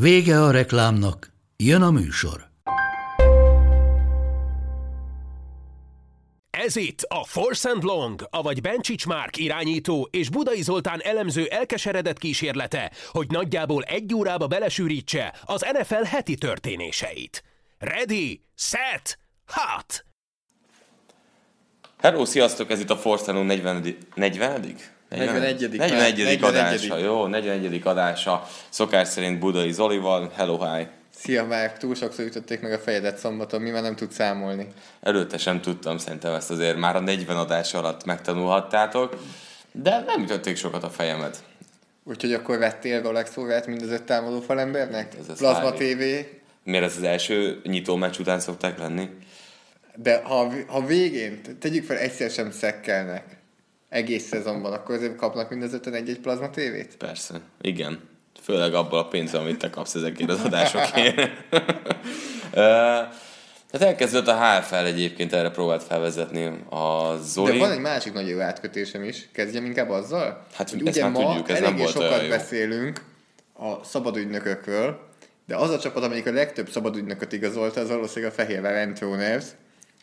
Vége a reklámnak, jön a műsor. Ez itt a Force and Long, avagy Bencsics Márk irányító és Budai Zoltán elemző elkeseredett kísérlete, hogy nagyjából egy órába belesűrítse az NFL heti történéseit. Ready, set, hot! Hello, sziasztok! Ez itt a Force and Long 40. 40. 41. 41. adása, jó, 41. adása. Szokás szerint Budai Zolival. Hello, hi! Szia, már túl sokszor ütötték meg a fejedet szombaton, mi már nem tudsz számolni. Előtte sem tudtam, szerintem ezt azért már a 40 adás alatt megtanulhattátok, de nem ütötték sokat a fejemet. Úgyhogy akkor vettél Rolex órát mind az öt támadó falembernek? Ez az Plasma. TV. Miért ez az első nyitó meccs után szokták lenni? De ha, ha végén, tegyük fel, egyszer sem szekkelnek egész szezonban, akkor azért kapnak mind az öten egy-egy Plasma TV-t? Persze, igen. Főleg abból a pénzből, amit te kapsz ezekért az adásokért. Hát elkezdődött a HFL egyébként, erre próbált felvezetni a Zoli. De van egy másik nagyon jó átkötésem is. Kezdjem inkább azzal? Hát hogy ugye ma tudjuk, ez nem volt sokat jó. beszélünk a szabadügynökökről, de az a csapat, amelyik a legtöbb szabadügynököt igazolta, az valószínűleg a Fehérvár Entroners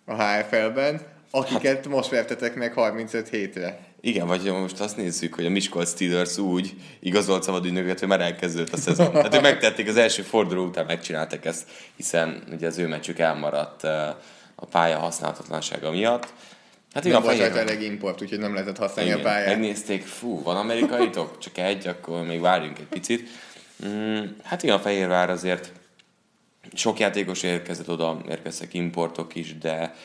a HFL-ben, akiket hát... most vertetek meg 35 hétre. Igen, vagy most azt nézzük, hogy a Miskolc Steelers úgy igazolt szabad ügynököket, hogy már elkezdődött a szezon. Hát ők megtették az első forduló után, megcsináltak ezt, hiszen ugye az ő meccsük elmaradt a pálya használhatatlansága miatt. Hát Nem igen, volt Fehér- rajta elég import, úgyhogy nem lehetett használni igen, a pályát. megnézték, fú, van amerikaitok? Csak egy, akkor még várjunk egy picit. Mm, hát igen, a Fehérvár azért sok játékos érkezett oda, érkeztek importok is, de,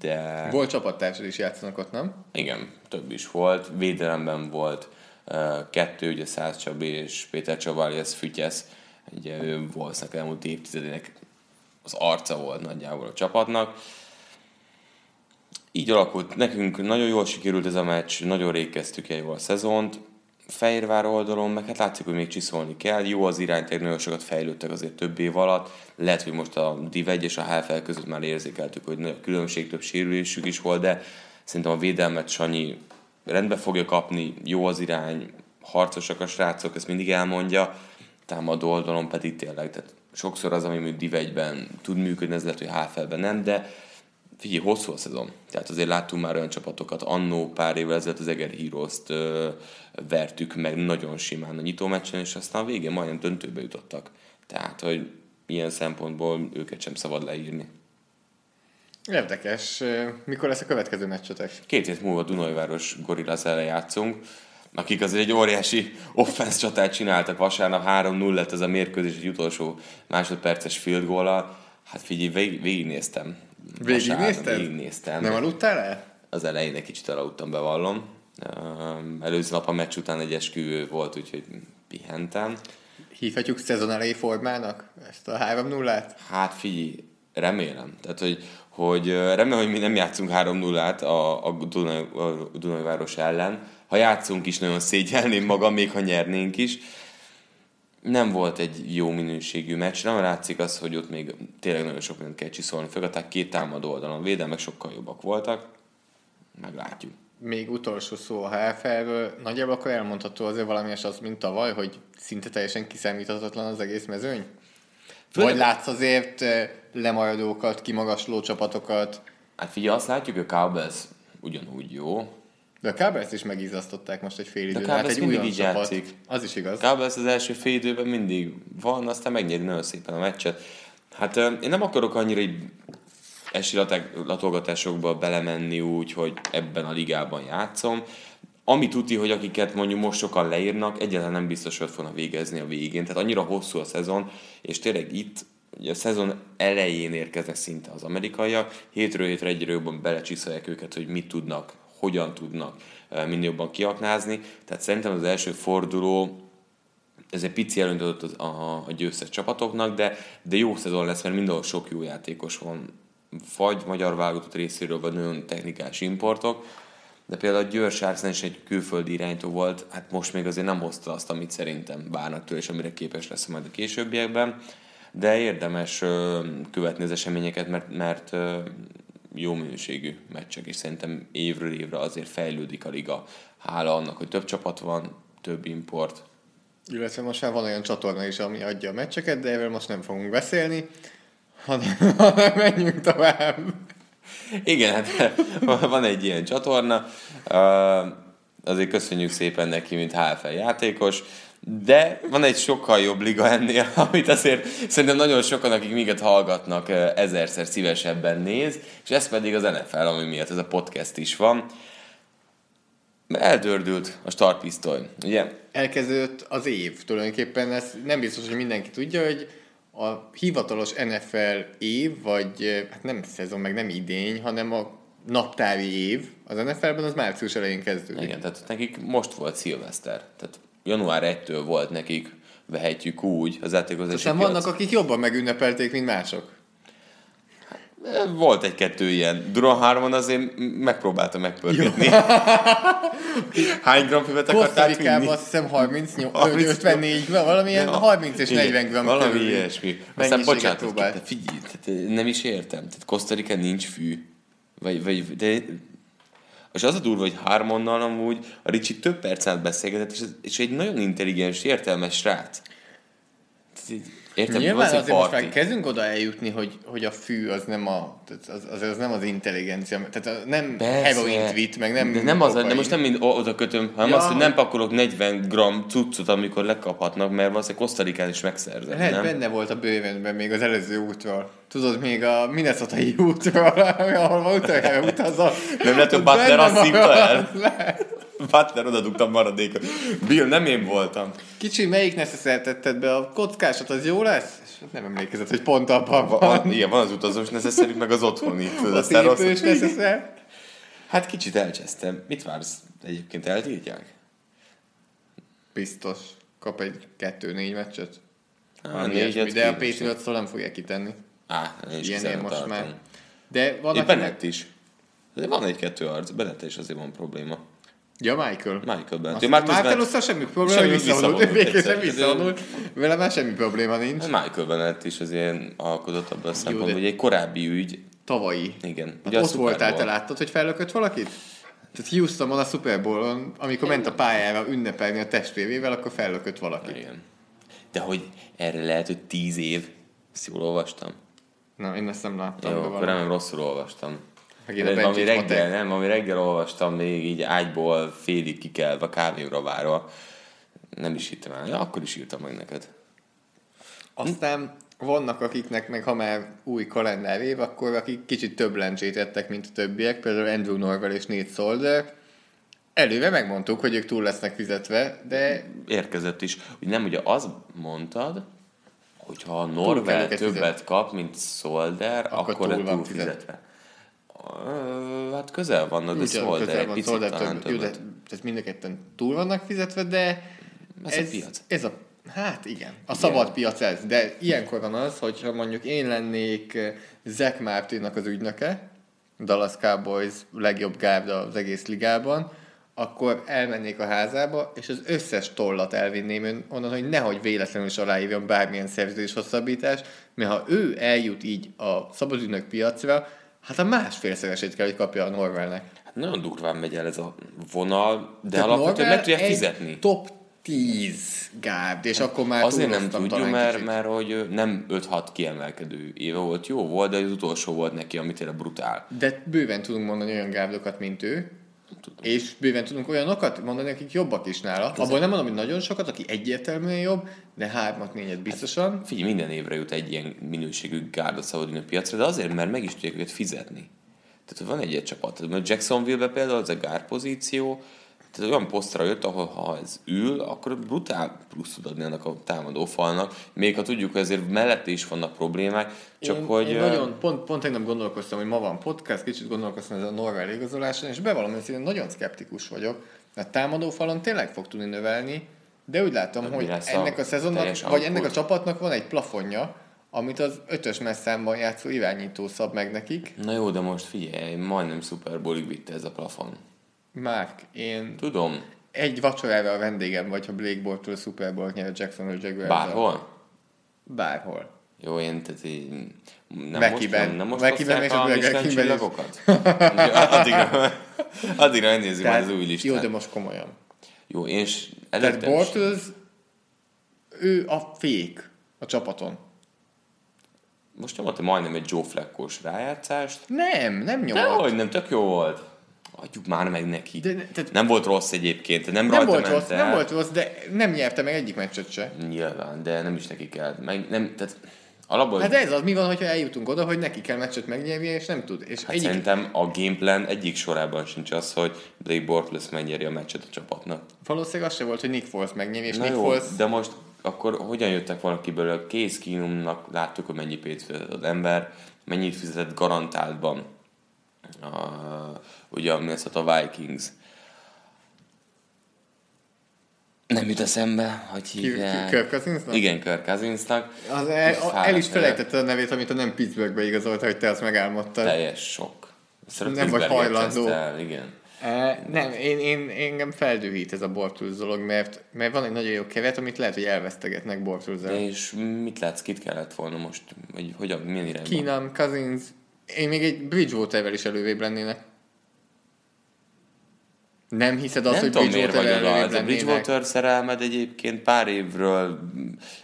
de Volt csapattársad is játszanak ott, nem? igen, több is volt. Védelemben volt kettő, ugye Száz Csabi és Péter Csaba, ez Fütyesz. Ugye ő Wolfsnak elmúlt évtizedének az arca volt nagyjából a csapatnak. Így alakult. Nekünk nagyon jól sikerült ez a meccs, nagyon rég kezdtük el jól a szezont. Fehérvár oldalon, meg hát látszik, hogy még csiszolni kell. Jó az irány, tényleg nagyon sokat fejlődtek azért több év alatt. Lehet, hogy most a Div 1 és a HFL között már érzékeltük, hogy nagy különbség, több sérülésük is volt, de szerintem a védelmet Sanyi rendbe fogja kapni, jó az irány, harcosak a srácok, ezt mindig elmondja, támadó oldalon pedig tényleg, tehát sokszor az, ami Div 1-ben tud működni, ez lehet, hogy HFL-ben nem, de figyelj, hosszú a szezon. Tehát azért láttunk már olyan csapatokat, annó pár évvel ezelőtt az Eger Heroes-t ö, vertük meg nagyon simán a nyitómeccsen, és aztán a végén majdnem döntőbe jutottak. Tehát, hogy ilyen szempontból őket sem szabad leírni. Érdekes. Mikor lesz a következő meccsetek? Két hét múlva Dunajváros Gorillaz ellen játszunk, akik azért egy óriási offense csatát csináltak vasárnap, 3-0 lett ez a mérkőzés egy utolsó másodperces field goal Hát figyelj, végig, végignéztem. Végignézted? Végignéztem. Nem aludtál el? Az elején egy kicsit elaludtam, bevallom. Előző nap a meccs után egy esküvő volt, úgyhogy pihentem. Hívhatjuk szezon elejé formának ezt a 3-0-át? Hát figyelj, remélem. Tehát, hogy, hogy remélem, hogy mi nem játszunk 3-0-át a, a, Dunaj, a Dunajváros ellen. Ha játszunk is, nagyon szégyelném magam, még ha nyernénk is. Nem volt egy jó minőségű meccs, nem látszik az, hogy ott még tényleg nagyon sok mindent kell csiszolni. Fogadták két támadó oldalon, a védelmek sokkal jobbak voltak. Meglátjuk. Még utolsó szó a HFL-ről. Nagyjából akkor elmondható azért valami az, mint tavaly, hogy szinte teljesen kiszámíthatatlan az egész mezőny? Főleg- Vagy látsz azért lemaradókat, kimagasló csapatokat, Hát figyelj, azt látjuk, hogy a Cowboys ugyanúgy jó, de a Cowboys is megízasztották most egy fél. Cowboys Hát egy mindig így játszik. Az is igaz. Cowboys az első fél időben mindig van, aztán megnyeri nagyon szépen a meccset. Hát én nem akarok annyira így latolgatásokba belemenni úgy, hogy ebben a ligában játszom. Ami tuti, hogy akiket mondjuk most sokan leírnak, egyáltalán nem biztos, hogy fognak végezni a végén. Tehát annyira hosszú a szezon, és tényleg itt ugye a szezon elején érkeznek szinte az amerikaiak, hétről hétre egyre jobban belecsiszolják őket, hogy mit tudnak, hogyan tudnak eh, minél jobban kiaknázni. Tehát szerintem az első forduló ez egy pici előnyt adott az, a, a győztes csapatoknak, de, de jó szezon lesz, mert mindenhol sok jó játékos van, vagy magyar válogatott részéről, vagy nagyon technikás importok, de például a Győr Sárcán is egy külföldi iránytó volt, hát most még azért nem hozta azt, amit szerintem várnak tőle, és amire képes lesz majd a későbbiekben, de érdemes ö, követni az eseményeket, mert, mert ö, jó minőségű meccsek, és szerintem évről évre azért fejlődik a liga. Hála annak, hogy több csapat van, több import. Illetve most már van olyan csatorna is, ami adja a meccseket, de erről most nem fogunk beszélni, hanem, hanem menjünk tovább. Igen, hát van egy ilyen csatorna, azért köszönjük szépen neki, mint HFL játékos, de van egy sokkal jobb liga ennél, amit azért szerintem nagyon sokan, akik minket hallgatnak, ezerszer szívesebben néz, és ez pedig az NFL, ami miatt ez a podcast is van. Eldördült a startpisztoly, ugye? Elkezdődött az év tulajdonképpen, ez nem biztos, hogy mindenki tudja, hogy a hivatalos NFL év, vagy hát nem szezon, meg nem idény, hanem a naptári év az NFL-ben az március elején kezdődik. Igen, tehát nekik most volt szilveszter. Tehát január 1-től volt nekik, vehetjük úgy, az játékozási Aztán piac. vannak, akik jobban megünnepelték, mint mások. Volt egy-kettő ilyen. Duran 3 azért megpróbálta megpörgetni. Hány gram füvet akartál vinni? Azt hiszem 38, 30 54, valamilyen Ja. 30 és Igen, 40 gram Valami körüli ilyesmi. Aztán bocsánat, figyelj, tehát nem is értem. Tehát Kosztarika nincs fű. Vagy, vagy, de és az a durva, hogy Harmonnal amúgy a Ricsi több perc át beszélgetett, és, és egy nagyon intelligens, értelmes srác. Értem, Nyilván azért most már kezdünk oda eljutni, hogy, hogy a fű az nem a, az, az, az nem az intelligencia, tehát nem heroin vitt, meg nem de, nem az, de most nem mind oda kötöm, hanem Ja, azt, hogy nem pakolok 40 gram cuccot, amikor lekaphatnak, mert valószínűleg Kosztarikán is megszerzem, Lehet nem? benne volt a bővenben még az előző útról. Tudod, még a Minnesota-i útról, ahol utoljára utazol. Nem lehet, hogy Butler azt el? Lehet. Butler oda dugtam maradékot. Bill, nem én voltam. Kicsi, melyik tetted be? A kockásat az jó lesz? És nem emlékezett, hogy pont abban Van, van. igen, van az utazós necessary, meg az otthoni. tudod, A tépős necesszel. Hát kicsit elcsesztem. Mit vársz? Egyébként eltiltják? Biztos. Kap egy kettő-négy meccset. Á, ilyesmi, de a. Patriots-tól nem fogják kitenni. Á, én is most tartom. már. De van, Én. Bennett is. De van egy-kettő arc. Bennett is azért van probléma. Ja, Michael. Michael már Marcus Bennett- Martelusszal semmi probléma, Semmi, visszavonult. Végképpen egyszer. visszavonult. Vele már semmi probléma nincs. Michael Bennett is azért alkotott abban a szempontból, hogy egy korábbi ügy, Tavalyi. igen. Hát ott voltál, te láttad, hogy fellökött valakit? Tehát Houstonban a Super Bowl-on, amikor ment a pályára ünnepelni a testvérével, akkor fellökött valakit. Igen. De hogy erre lehet, hogy tíz év. Ezt jól olvastam. Na, én ezt nem láttam. Jó, akkor nem rosszul olvastam. Megint De ami reggel, matek. nem, ami reggel olvastam, még így ágyból félig kikelve, kávéra várva. Nem is hittem el. Ja, akkor is írtam meg neked. Aztán vannak, akiknek meg ha már új kalendár év, akkor akik kicsit több lencsét ettek, mint a többiek, például Andrew Norwell és Nate Solder. Előre megmondtuk, hogy ők túl lesznek fizetve, de Érkezett is. Hogy nem, ugye az mondtad, hogyha Norvel többet fizetni. kap, mint Solder, Akkor akkor, túl túl van túl fizetve. fizetve. Hát közel vannak, de közel egy van, picit Solder talán több, jó, de, többet. tehát mind a ketten túl vannak fizetve, de Ez a piac. Ez a, hát igen, a szabad piac ez, de ilyenkor van az, hogyha mondjuk én lennék eh, Zach Martinnak az ügynöke, Dallas Cowboys legjobb gárda az egész ligában, akkor elmennék a házába, és az összes tollat elvinném onnan, hogy nehogy véletlenül is aláírjon bármilyen szerződés hosszabbítás, mert ha ő eljut így a szabadügynök piacra, hát a másfélszeresét kell, hogy kapja a Norvelnek. Hát nagyon durván megy el ez a vonal, de Tehát alapvetően meg tudja egy fizetni. top 10 gárd, és akkor már Azért nem talán mert, kicsit. mert hogy nem 5-6 kiemelkedő éve volt, jó volt, de az utolsó volt neki, amit tényleg brutál. De bőven tudunk mondani olyan gárdokat, mint ő, és bőven tudunk olyanokat mondani, akik jobbak is nála. Abból nem mondom, hogy nagyon sokat, aki egyértelműen jobb, de hármat, négyet biztosan. Figyelj, minden évre jut egy ilyen minőségű gárda szabadulni piacra, de azért, mert meg is tudják őket fizetni. Tehát van egy csapat. Jacksonville-be például az a gár pozíció, tehát olyan posztra jött, ahol ha ez ül, akkor brutál plusz tud adni annak a támadó falnak. Még ha tudjuk, hogy ezért mellette is vannak problémák, csak én, hogy... én ö, nagyon, pont, pont tegnap gondolkoztam, hogy ma van podcast, kicsit gondolkoztam ez a Norvel igazoláson, és bevallom, hogy én nagyon szkeptikus vagyok. A támadó falon tényleg fog tudni növelni, De úgy látom, Mi hogy lesz a ennek a szezonnak, vagy ennek a csapatnak van egy plafonja, amit az ötös messzámban játszó irányító szab meg nekik. Na jó, de most figyelj, majdnem Super Bowlig vitte ez a plafon. Márk, én Tudom, egy vacsorára a vendégem vagy, ha Blake Bortól Super Bowl nyer Jacksonville Jaguars. bárhol? Bárhol. Jó, én tehát így... Nem Mekiben. most, nem most Mekiben és a Burger csillagokat? addigra, addigra elnézzük majd az új listát. jó, de most komolyan. Jó, Tehát előttem is- Bortles, ő a fék a csapaton. Most nyomott majdnem egy Joe Fleckos rájátszást. Nem, nem nyomott. hogy nem, tök jó volt. Adjuk már meg neki. De- tehát- nem volt rossz egyébként, nem, Nem rajta volt rossz, el. nem volt rossz, de nem nyerte meg egyik meccset se. Nyilván, de nem is neki kell. Meg nem, tehát alapból, Hát ez az, mi van, hogyha eljutunk oda, hogy neki kell meccset megnyernie, és nem tud. És hát egyik, szerintem a gameplan egyik sorában sincs az, hogy Blake Bortles megnyeri a meccset a csapatnak. valószínűleg az se volt, hogy Nick Foles megnyeri, és Na Nick jó, Foles... de most akkor hogyan jöttek valakiből? A Case Keenumnak láttuk, hogy mennyi pénzt fizetett az ember, mennyit fizetett garantáltban a, ugye a Minnesota Vikings. Nem jut eszembe, hogy hívják. ki- Kirk Cousinsnak? Igen, Kirk Cousinsnak. Az el, Fáradt el is felejtette a nevét, amit a nem Pittsburghbe igazolta, hogy te azt megálmodtad. Teljes sok. Szerintem Nem vagy hajlandó. El, igen. E, nem, én, én, engem feldühít ez a Bortles dolog, mert, mert van egy nagyon jó keret, amit lehet, hogy elvesztegetnek De és mit látsz, kit kellett volna most? Vagy hogyan, milyen irányban? Keenum, Cousins, én még egy Bridgewater-vel is elővébb lennének. Nem hiszed azt, nem hogy tudom, miért vagy oda. Ez a? Bridgewater szerelmed egyébként pár évről...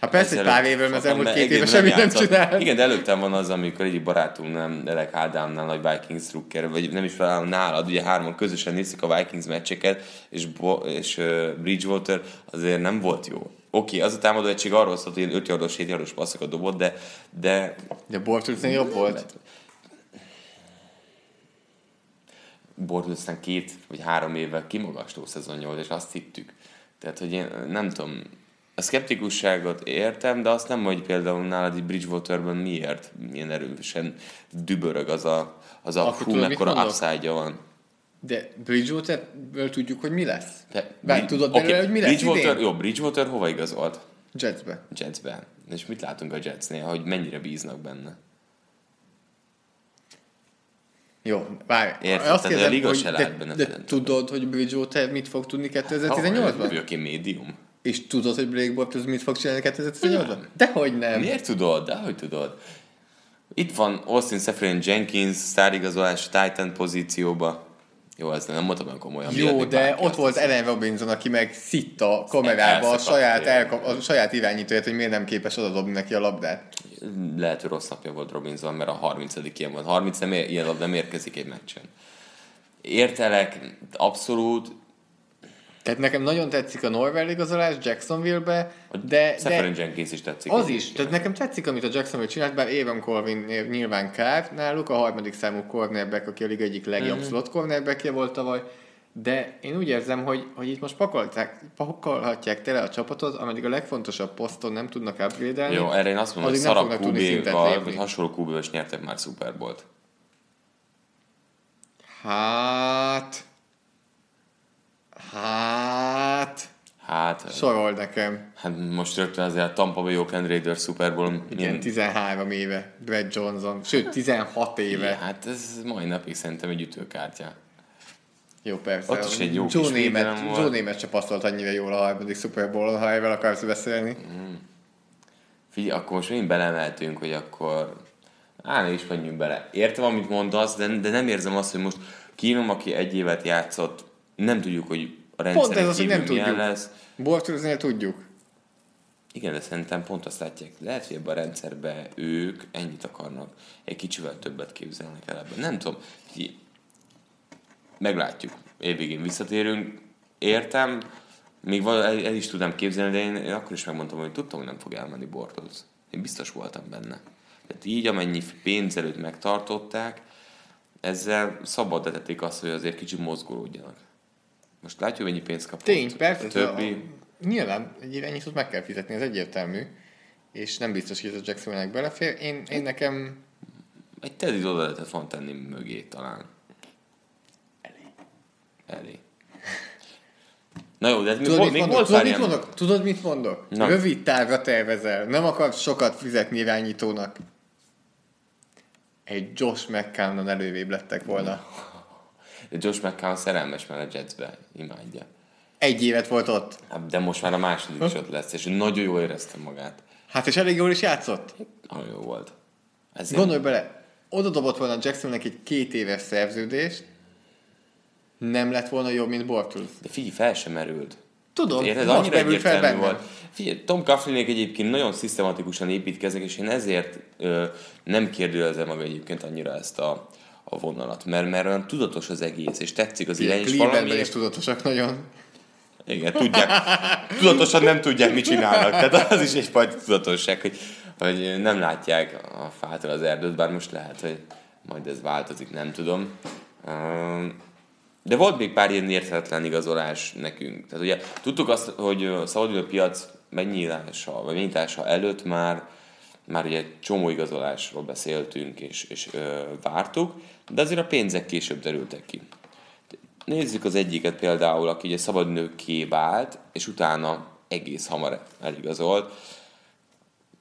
Hát persze, hogy pár évről, mert az elmúlt két éve semmit nem játszott. csinált. Igen, de előttem van az, amikor egyik barátunk nem, Elek Ádámnál, nagy Vikings trucker, vagy nem is fel nálad, ugye hárman közösen néztük a Vikings meccseket, és, Bo- és uh, Bridgewater azért nem volt jó. Oké, az a támadó egység arról szólt, hogy ilyen 5 yardos, 7 yardos passzokat dobott, de, de De Bortlesnél jobb volt. Bortles aztán két vagy három évvel kimagasló szezonja volt, és azt hittük. Tehát, hogy én nem tudom, a szkeptikusságot értem, de azt nem, hogy például nálad így Bridgewaterben miért milyen erősen dübörög az a, az a Akkor hú, tudod, mit mekkora upside van. De Bridgewater-ből tudjuk, hogy mi lesz. De, Bár Brid- tudod oké, belőle, hogy mi lesz Bridgewater, idén? Jó, Bridgewater hova igazolt? Jetsbe. Jetsben. És mit látunk a Jetsnél, hogy mennyire bíznak benne? Jó, várj. Érted? Azt Tehát a liga hogy de, de tudod, hogy Bridgewater mit fog tudni 2018-ban? Ő aki médium? És tudod, hogy Blake Bortles mit fog csinálni 2018-ban? Dehogy nem. Miért tudod? De hogy tudod? Itt van Austin Seferian Jenkins, sztárigazolás Titan pozícióba. Jó, ez nem mondtam olyan komolyan. Jó, de ott volt. Ellen Robinson, aki meg szitta kamerába a saját, elkap, a saját irányítóját, hogy miért nem képes odadobni neki a labdát. Lehet, hogy rossz napja volt Robinson, mert a 30 ilyen volt. 30 nem, ér, ilyen nem érkezik egy meccsen. Értelek, abszolút. Tehát nekem nagyon tetszik a Norwell igazolás Jacksonville-be, de, Seferian de Jenkins is tetszik. az is. Tehát nekem tetszik, amit a Jacksonville csinált, bár Evan Colvin nyilván kár náluk, a harmadik számú cornerback, aki a liga egyik legjobb Mhm. mm-hmm. slot cornerbackje volt tavaly, de én úgy érzem, hogy, hogy itt most pakolták, pakolhatják tele a csapatot, ameddig a legfontosabb poszton nem tudnak upgrade Jó, erre én azt mondom, hogy szarab QB-val, vagy hasonló qb is nyertek már Super Bowl-t. Hát... Hát... Hát, Sorol nekem. hát most rögtön azért a Tampa Bay Oakland Raiders Super Bowl Igen, 13 éve. Brad Johnson. Sőt, 16 éve. Ja, hát ez mai napig szerintem egy ütőkártya. Jó, persze. Ott is egy jó Joe kis Német. Joe Német se passzolt annyira jól a harmadik Super Bowl-on, ha erről akarsz beszélni. Figyelj, akkor most megint belemeltünk, hogy akkor... Á, ne is menjünk bele. Értem, amit mondasz, de, de nem érzem azt, hogy most kínom, aki egy évet játszott, nem tudjuk, hogy a Pont ez az, hogy nem tudjuk. lesz. Bortolznél tudjuk. Igen, de szerintem pont azt látják, lehet, hogy ebben a rendszerben ők ennyit akarnak, egy kicsivel többet képzelnek el ebben. Nem tudom, meglátjuk. Évvégén visszatérünk, értem, még val- el, el, is tudnám képzelni, de én, én akkor is megmondtam, hogy tudtam, hogy nem fog elmenni Bortolz. Én biztos voltam benne. Tehát így, amennyi pénz előtt megtartották, ezzel szabad tették azt, hogy azért kicsit mozgolódjanak. Most látjuk, mennyi pénzt kapott. Tény, persze. A többi, A, nyilván egy irányítót meg kell fizetni, ez egyértelmű. És nem biztos, hogy ez a Jacksonnek belefér. Én, én nekem Egy Teddy oda lehetett volna tenni mögé talán. Elé. Elé. Na jó, de ez még, Tudod, volt, mit mondok? Tudod, mit mondok? Tudod, mit mondok? Na. Rövid távra tervezel. Nem akarsz sokat fizetni irányítónak. Egy Josh McCown-on elővébb lettek volna. De Josh McCown szerelmes már a Jetsbe, imádja. Egy évet volt ott. Hát, De most már a második is ott lesz, és nagyon jól érezte magát. Hát és elég jól is játszott. Nagyon jó volt. Ezért Gondolj bele, oda dobott volna Jacksonnek egy két éves szerződést, nem lett volna jobb, mint Bortles. De figyelj, fel sem merült. Tudom, Érted? most Annyira egyértelmű volt. Figyelj, Tom Coughlin egyébként nagyon szisztematikusan építkeznek, és én ezért ö, nem kérdőjelezem meg egyébként annyira ezt a, a vonalat, mert, mert olyan tudatos az egész, és tetszik az irány, és valami... is tudatosak nagyon. Igen, tudják. Tudatosan nem tudják, mit csinálnak. Tehát az is egyfajta tudatosság, hogy, hogy nem látják a fától az erdőt, bár most lehet, hogy majd ez változik, nem tudom. De volt még pár ilyen érthetetlen igazolás nekünk. Tehát ugye tudtuk azt, hogy a szabadidő piac megnyitása, vagy megnyitása előtt már, már ugye egy csomó igazolásról beszéltünk és, és ö, vártuk, de azért a pénzek később derültek ki. Nézzük az egyiket például, aki ugye szabadnőkké vált, és utána egész hamar eligazolt.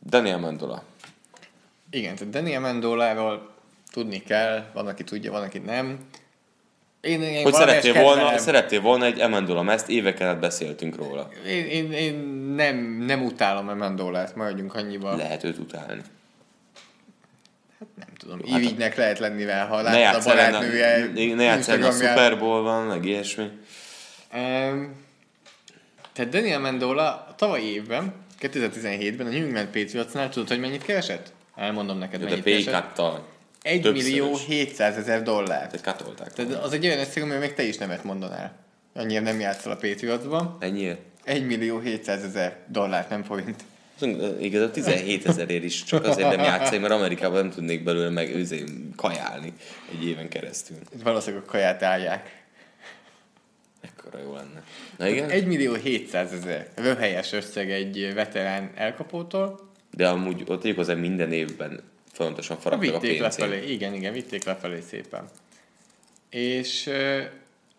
Daniel Mendola. Igen, tehát Daniel Mendoláról tudni kell, van, aki tudja, van, aki nem. Én, én Hogy szerettél volna, szerettél volna egy Amendola ezt éveken át beszéltünk róla. Én, én, én nem, nem utálom a Mendolát, maradjunk annyiban. Lehet őt utálni. Nem tudom, Hát- irigynek lehet lenni vele, ha Ne látod a a, barátnője ne játsz ellen a. Super Bowl-ban, meg ilyesmi. Um, tehát Daniel Mendola a tavalyi évben, 2017-ben a New England Patriotsnál tudod, hogy mennyit keresett? Elmondom neked, De mennyit pay keresett. Cut-tal. 1 többszörös. millió 700 ezer dollár. Tehát katolták. Tehát az egy olyan összeg, amiről még te is nemet mondanál. Annyira nem játszol a Patriotsban. Ennyi? 1 millió 700 ezer dollár, nem forint. Igaz, a 17 ezerért is csak azért nem játszani, mert Amerikában nem tudnék belőle meg kajálni egy éven keresztül. Valószínűleg a kaját állják. Ekkora jó lenne. Na igen? 1 millió 700 ezer röhelyes összeg egy veterán elkapótól. De amúgy ott hozzá minden évben folyamatosan faragtak a Vitték pénzén. lefelé, igen, igen, vitték lefelé szépen. És ö,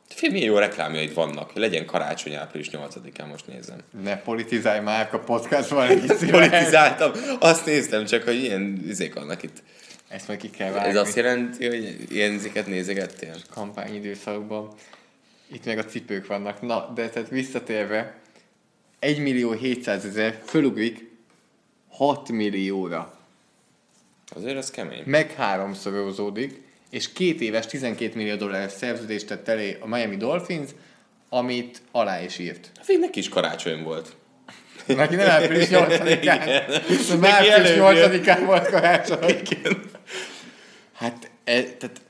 Fél milyen jó reklámjaid vannak. Legyen karácsony április 8-án, most nézem. ne politizálj már a podcastban, szíves. Politizáltam. Azt néztem csak, hogy ilyen izék vannak itt. Ezt meg ki kell vágni. Ez azt jelenti, hogy ilyen izéket nézegettél? kampányidőszakban. Itt meg a cipők vannak. Na, de tehát visszatérve, 1 millió 700 ezer fölugrik 6 millióra. Azért az kemény. Meg háromszorozódik, és két éves 12 millió dolláros szerződést tett elé a Miami Dolphins, amit alá is írt. Fél neki is karácsony volt. Neki nem április 8-án. Igen. Már Neki április előbb 8-án volt karácsony. Hát, e, tehát,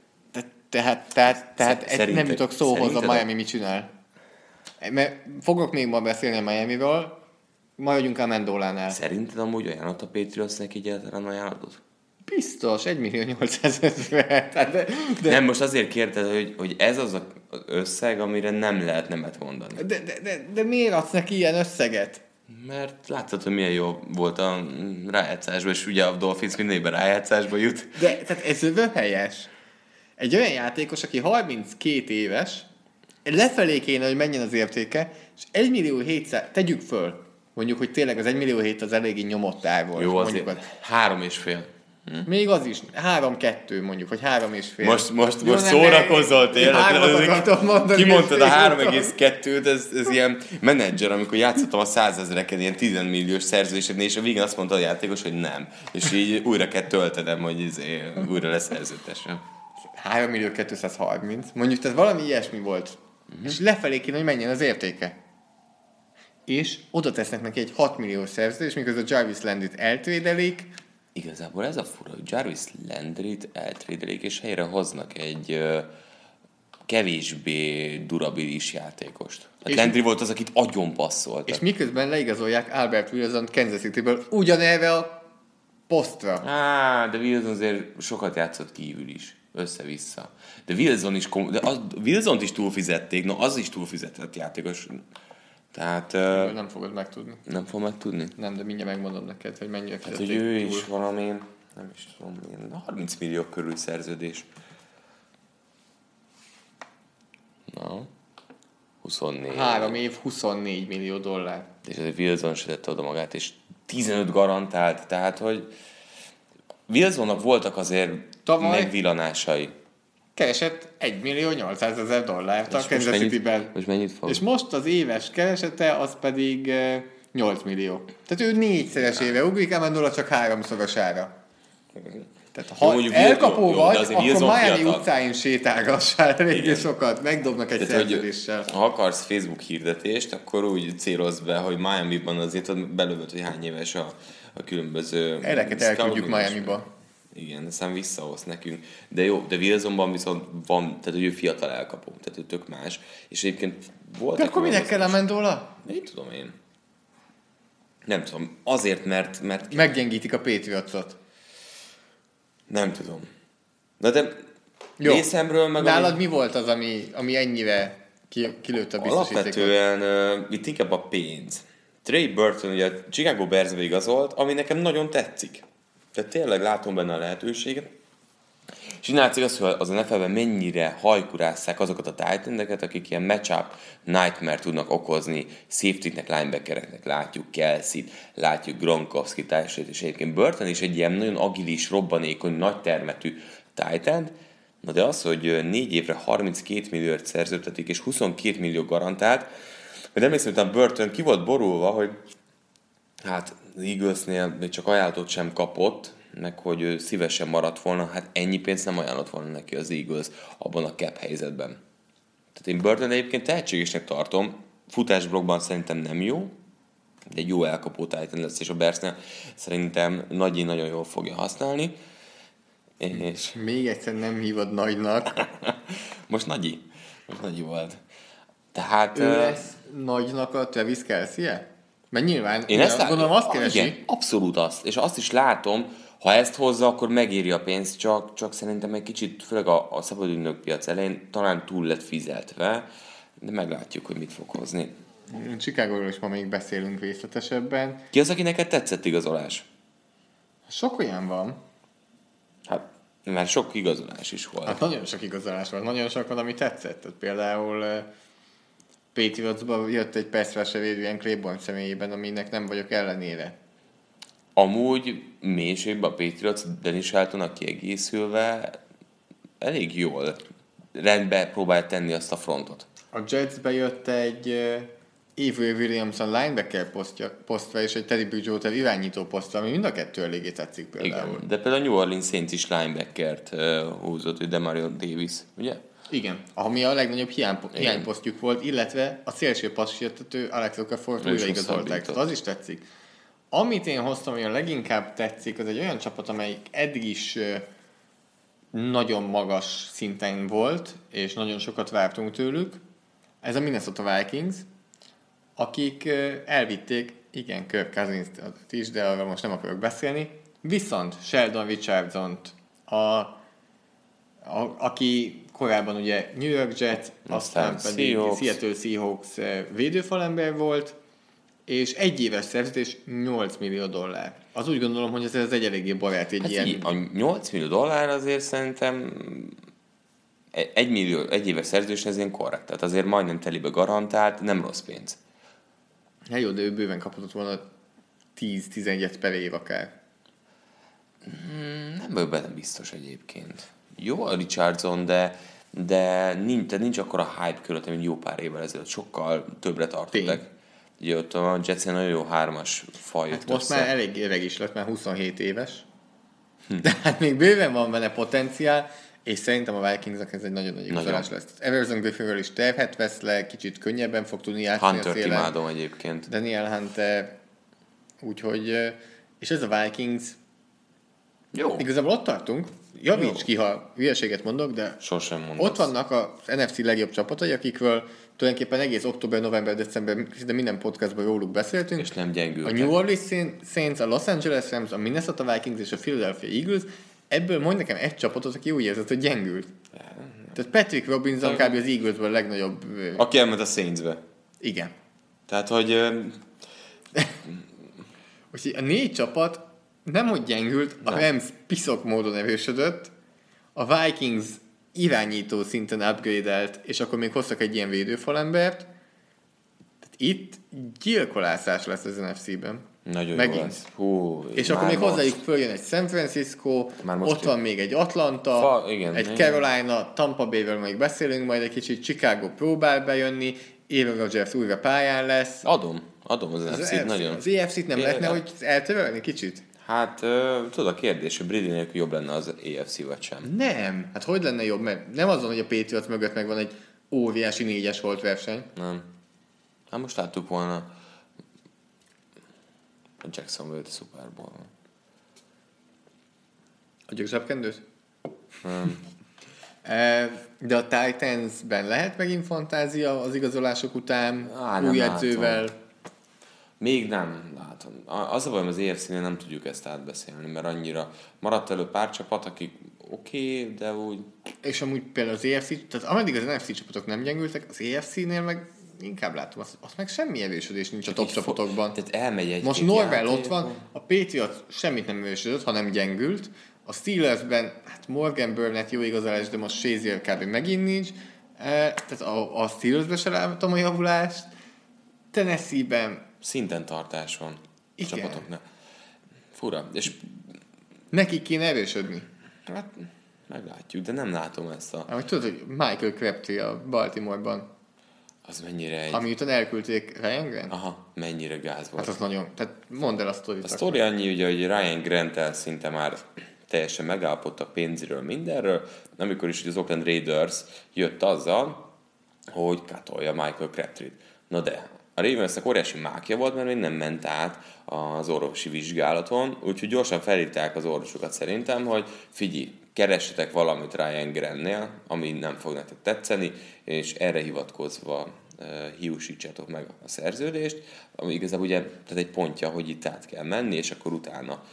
tehát, tehát, tehát, ez Szerinted- nem jutok szóhoz a Miami mit csinál. E, Mert fogok még ma beszélni a Miami-ról, maradjunk a Mendolánál. Szerinted amúgy ajánlott a Patriots neki egyáltalán ajánlatot? Biztos, 1 millió 800 ezer. Tehát De, de, Nem, most azért kérted, hogy, hogy ez az a- összeg, amire nem lehet nemet mondani. de, de, de, de miért adsz neki ilyen összeget? Mert látszott, hogy milyen jó volt a rájátszásban, és ugye a Dolphins minden évben rájátszásba jut. De tehát ez röhelyes. Egy olyan játékos, aki 32 éves, lefelé kéne, hogy menjen az értéke, és 1 millió 700, tegyük föl, mondjuk, hogy tényleg az 1 millió 7 az eléggé nyomott ár volt. Jó, mondjuk azért az- három és fél. Még az is, 3-2 mondjuk, vagy 3 és fél. Most, most, Jó, most nem, szórakozol tényleg. Kimondtad a és 3,2-t, ez, ez ilyen menedzser, amikor játszottam a százezreken ilyen 10 milliós szerződésednél, és a végén azt mondta a játékos, hogy nem. És így újra kell töltenem, hogy izé, újra leszerződtessem. 3 millió 230. Mondjuk, tehát valami ilyesmi volt. Uh-huh. És lefelé kéne, hogy menjen az értéke. És oda tesznek neki egy 6 millió szerződést, miközben a Jarvis Landit eltrédelik, Igazából ez a fura, hogy Jarvis Landry-t eltrédelik, és helyre hoznak egy ö, kevésbé durabilis játékost. Hát Landry volt az, akit agyon passzolt. és miközben leigazolják Albert Wilson Kansas City-ből ugyanerre a posztra. Á, de Wilson azért sokat játszott kívül is, össze-vissza. De Wilson is, kom- de az, Wilson-t is túlfizették, na az is túlfizetett játékos. Tehát uh, Nem fogod megtudni. nem fog megtudni. Nem, de mindjárt megmondom neked, hogy mennyire Hát, hogy ő túl. is valami, nem is tudom, milyen, 30 millió körül szerződés. Na, 24. Három év, 24 millió dollár. És azért Wilson se tette oda magát, és 15 garantált, tehát, hogy Wilsonnak voltak azért Tavaly- megvillanásai. Keresett 1 millió 800 ezer dollárt a Kansas City-ben. most mennyit fog? És most az éves keresete az pedig eh, 8 millió. Tehát ő négyszeres éve ugrik, Amendola csak háromszorosára. Tehát ha Jó, elkapó jó, vagy, akkor Wilson Miami fiatal. utcáin sétálgassál eléggé sokat, megdobnak egy Tehát, hogy szerződéssel. ha akarsz Facebook hirdetést, akkor úgy célozz be, hogy Miami-ban azért belövöd, hogy hány éves a, a különböző... Eleket elküldjük Miami-ba. Igen, aztán visszahoz nekünk. De jó, de Wilsonban viszont van, tehát hogy ő fiatal elkapó, tehát ő tök más. És egyébként volt... De akkor minek kell Amendola? Nem tudom én. Nem tudom. Azért, mert, mert Meggyengítik a Patriotsot. nem tudom. Na de Jó. részemről meg... Nálad ami- mi volt az, ami, ami ennyire ki, kilőtt a biztosítékot? Alapvetően uh, itt inkább a pénz. Trey Burton ugye a Chicago Bearsbe igazolt, ami nekem nagyon tetszik. Tehát tényleg látom benne a lehetőséget. És így látszik az, hogy az NFL-ben mennyire hajkurásszák azokat a titan akik ilyen matchup nightmare tudnak okozni safety-nek, linebackereknek. Látjuk Kelsey-t, látjuk Gronkowski társait, és egyébként Burton is egy ilyen nagyon agilis, robbanékony, nagy termetű titan Na de az, hogy négy évre 32 milliót szerződtetik, és 22 millió garantált, mert emlékszem, hogy a Burton ki volt borulva, hogy hát az Eaglesnél még csak ajánlatot sem kapott, meg hogy ő szívesen maradt volna, hát ennyi pénzt nem ajánlott volna neki az Eagles abban a cap helyzetben. Tehát én Burton egyébként tehetségesnek tartom, futásblokkban szerintem nem jó, de egy jó elkapó Titan lesz, és a Bearsnél szerintem Nagyi nagyon jól fogja használni. És Még egyszer nem hívod nagynak. most Nagyi. Most Nagyi volt. Tehát... Ő lesz nagynak a Travis kelsey -e? Mert nyilván, Én ezt látom. gondolom azt keresi. Igen, abszolút azt. És azt is látom, ha ezt hozza, akkor megéri a pénzt, csak, csak szerintem egy kicsit, főleg a, a szabadügynök piac elején talán túl lett fizetve, de meglátjuk, hogy mit fog hozni. Chicagóról is ma még beszélünk részletesebben. Ki az, aki neked tetszett igazolás? Sok olyan van. Hát, mert sok igazolás is volt. Hát nagyon sok igazolás van, nagyon sok van, ami tetszett. Tehát például Patriotsba jött egy persze védően Claiborne személyében, aminek nem vagyok ellenére. Amúgy mélységben a Patriots Dennis Sheltonnak kiegészülve elég jól rendbe próbál tenni azt a frontot. A Jetsbe jött egy Avery Williamson linebacker posztja, posztra és egy Teddy Bridgewater irányító posztra, ami mind a kettő eléggé tetszik például. Igen. De például a New Orleans Saints is linebackert uh, húzott, hogy Demario Davis, ugye? Igen, ami a legnagyobb hiány, hiányposztjuk volt, illetve a szélső passzsértető Alex is újraigazolták. az is tetszik. Amit én hoztam, hogy a leginkább tetszik, az egy olyan csapat, amelyik eddig is nagyon magas szinten volt, és nagyon sokat vártunk tőlük. Ez a Minnesota Vikings, akik elvitték, igen, Kirk cousins is, de arról most nem akarok beszélni, viszont Sheldon Richardson-t, a a, aki korábban ugye New York Jets, aztán, Aztán pedig Seahawks. Seattle Seahawks eh, védőfalember volt, és egy éves szerződés 8 millió dollár. Az úgy gondolom, hogy ez, ez egy eléggé barát, egy Hát ilyen... így, a 8 millió dollár azért szerintem e- egy millió, egy éves szerződés ez ilyen korrekt. Tehát azért majdnem telibe garantált, nem rossz pénz. Hát jó, de ő bőven kaphatott volna 10-11 per év akár. Nem vagyok benne biztos egyébként. Jó a Richardson, de, de nincs, de nincs akkora hype körülötte, mint jó pár évvel ezelőtt. Sokkal többre tartottak. Ugye ott a Jetsen nagyon jó hármas faj Hát most össze. már elég öreg is lett, már 27 éves. De hát még bőven van benne potenciál, és szerintem a Vikingsnak ez egy nagyon nagy igazolás lesz. Everson Griffinről is terhet vesz le, kicsit könnyebben fog tudni játszani a Hunter-t szélen. imádom egyébként. Daniel Hunter, úgyhogy, és ez a Vikings, Jó. igazából ott tartunk, javíts ki, ha hülyeséget mondok, de Sosem mondom. ott vannak az NFC legjobb csapatai, akikről tulajdonképpen egész október, november, december, de minden podcastban róluk beszéltünk. És nem A gyengültek. New Orleans Saints, a Los Angeles Rams, a Minnesota Vikings és a Philadelphia Eagles, ebből mondj nekem egy csapatot, aki úgy érzed, hogy gyengült. Tehát Patrick Robinson kb. az Eaglesből a legnagyobb... Aki elment a Saintsbe. Igen. Tehát, hogy Úgyhogy a négy csapat nem hogy gyengült, a Nem. Rams piszok módon erősödött, a Vikings irányító szinten upgrade és akkor még hoztak egy ilyen védőfalembert, Itt gyilkolászás lesz az NFC-ben. Nagyon Megint. jó lesz. Hú, És akkor még most. hozzájuk följön egy San Francisco, Már most ott van jön. még egy Atlanta, Fa- igen, egy igen. Carolina, Tampa Bay-vel még beszélünk majd egy kicsit, Chicago próbál bejönni, Aaron Rodgers újra pályán lesz. Adom, adom az, Az, NFC-t EFC nagyon. az EFC-t nem lehetne, hogy eltörölni kicsit? Hát, tudod a kérdés, hogy Brady nélkül jobb lenne az AFC vagy sem. Nem. Hát hogy lenne jobb? Mert nem azon, hogy a Patriots mögött megvan egy óriási négyes volt verseny. Nem. Hát most láttuk volna a Jacksonville-t Super Bowl. Adjuk zsebkendőt? Nem. De a Titans-ben lehet megint fantázia az igazolások után, Á, új látom. Még nem látom. Az a bajom, az EFC-nél nem tudjuk ezt átbeszélni, mert annyira maradt elő pár csapat, akik oké, okay, de úgy És amúgy például az EFC, tehát ameddig az NFC csapatok nem gyengültek, az EFC-nél meg inkább látom, azt, azt meg semmi erősödés nincs a top így fo- csapatokban. Tehát elmegy egy Most Norvel ott van, a Patriots semmit nem erősödött, hanem gyengült. A Steelersben, hát Morgan Burnett jó igazolás, de most Shazier kb. megint nincs. E, tehát a, a Steelersben se látom a javulást. Tennessee-ben Szinten tartás van a Igen. csapatoknak. Fura. És nekik kéne erősödni. hát meglátjuk, de nem látom ezt a... Ahogy tudod, hogy Michael Crabtree a Baltimore-ban, Az mennyire egy... ami után elküldték Ryan Grant. Aha, mennyire gáz volt. Hát az nagyon, tehát mondd el a sztorit. A sztori annyi, ugye, hogy Ryan grant szinte már teljesen megállapodtak pénzről, mindenről, amikor is az Oakland Raiders jött azzal, hogy katolja Michael Crabtree-t. Na de, a Ravensnek óriási mákja volt, mert még nem ment át az orvosi vizsgálaton, úgyhogy gyorsan felhívták az orvosokat szerintem, hogy figyelj, keressetek valamit Ryan Grantnél, ami nem fog nektek tetszeni, és erre hivatkozva uh, hiúsítsátok meg a szerződést, ami igazából ugye tehát egy pontja, hogy itt át kell menni, és akkor utána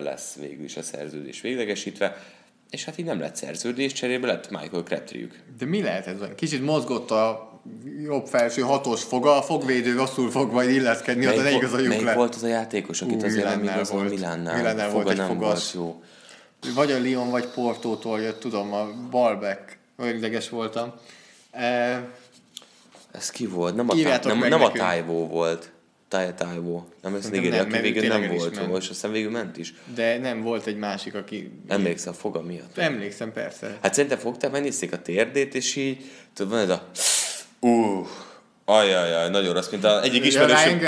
lesz végül is a szerződés véglegesítve, és hát így nem lett szerződés, cserébe lett Michael Crabtree-ük. De mi lehet ez? Kicsit mozgott a jobb felső hatos foga, a fogvédő rosszul fog majd illeszkedni, oda ne igazoljuk melyik le. volt az a játékos, akit Ú, azért nem igazol volt. Milánnál? Milánnál volt egy fogas. volt jó. Vagy a Lyon, vagy Portótól jött, tudom, a Balbeck. Olyan ideges voltam. E, Ez ki volt? Nem a, tá- nem, nem a. Tájvó volt. Táj, Tájvó. Nem ez nem, aki végül nem volt és aztán végül ment is. de nem volt egy másik, aki... Emlékszel a foga miatt? Emlékszem, persze. Hát szerintem fogták, megnézték a térdét, és így, tudod, van ez a... Uh, ajajaj, nagyon rossz, mint a egyik ismerősöm.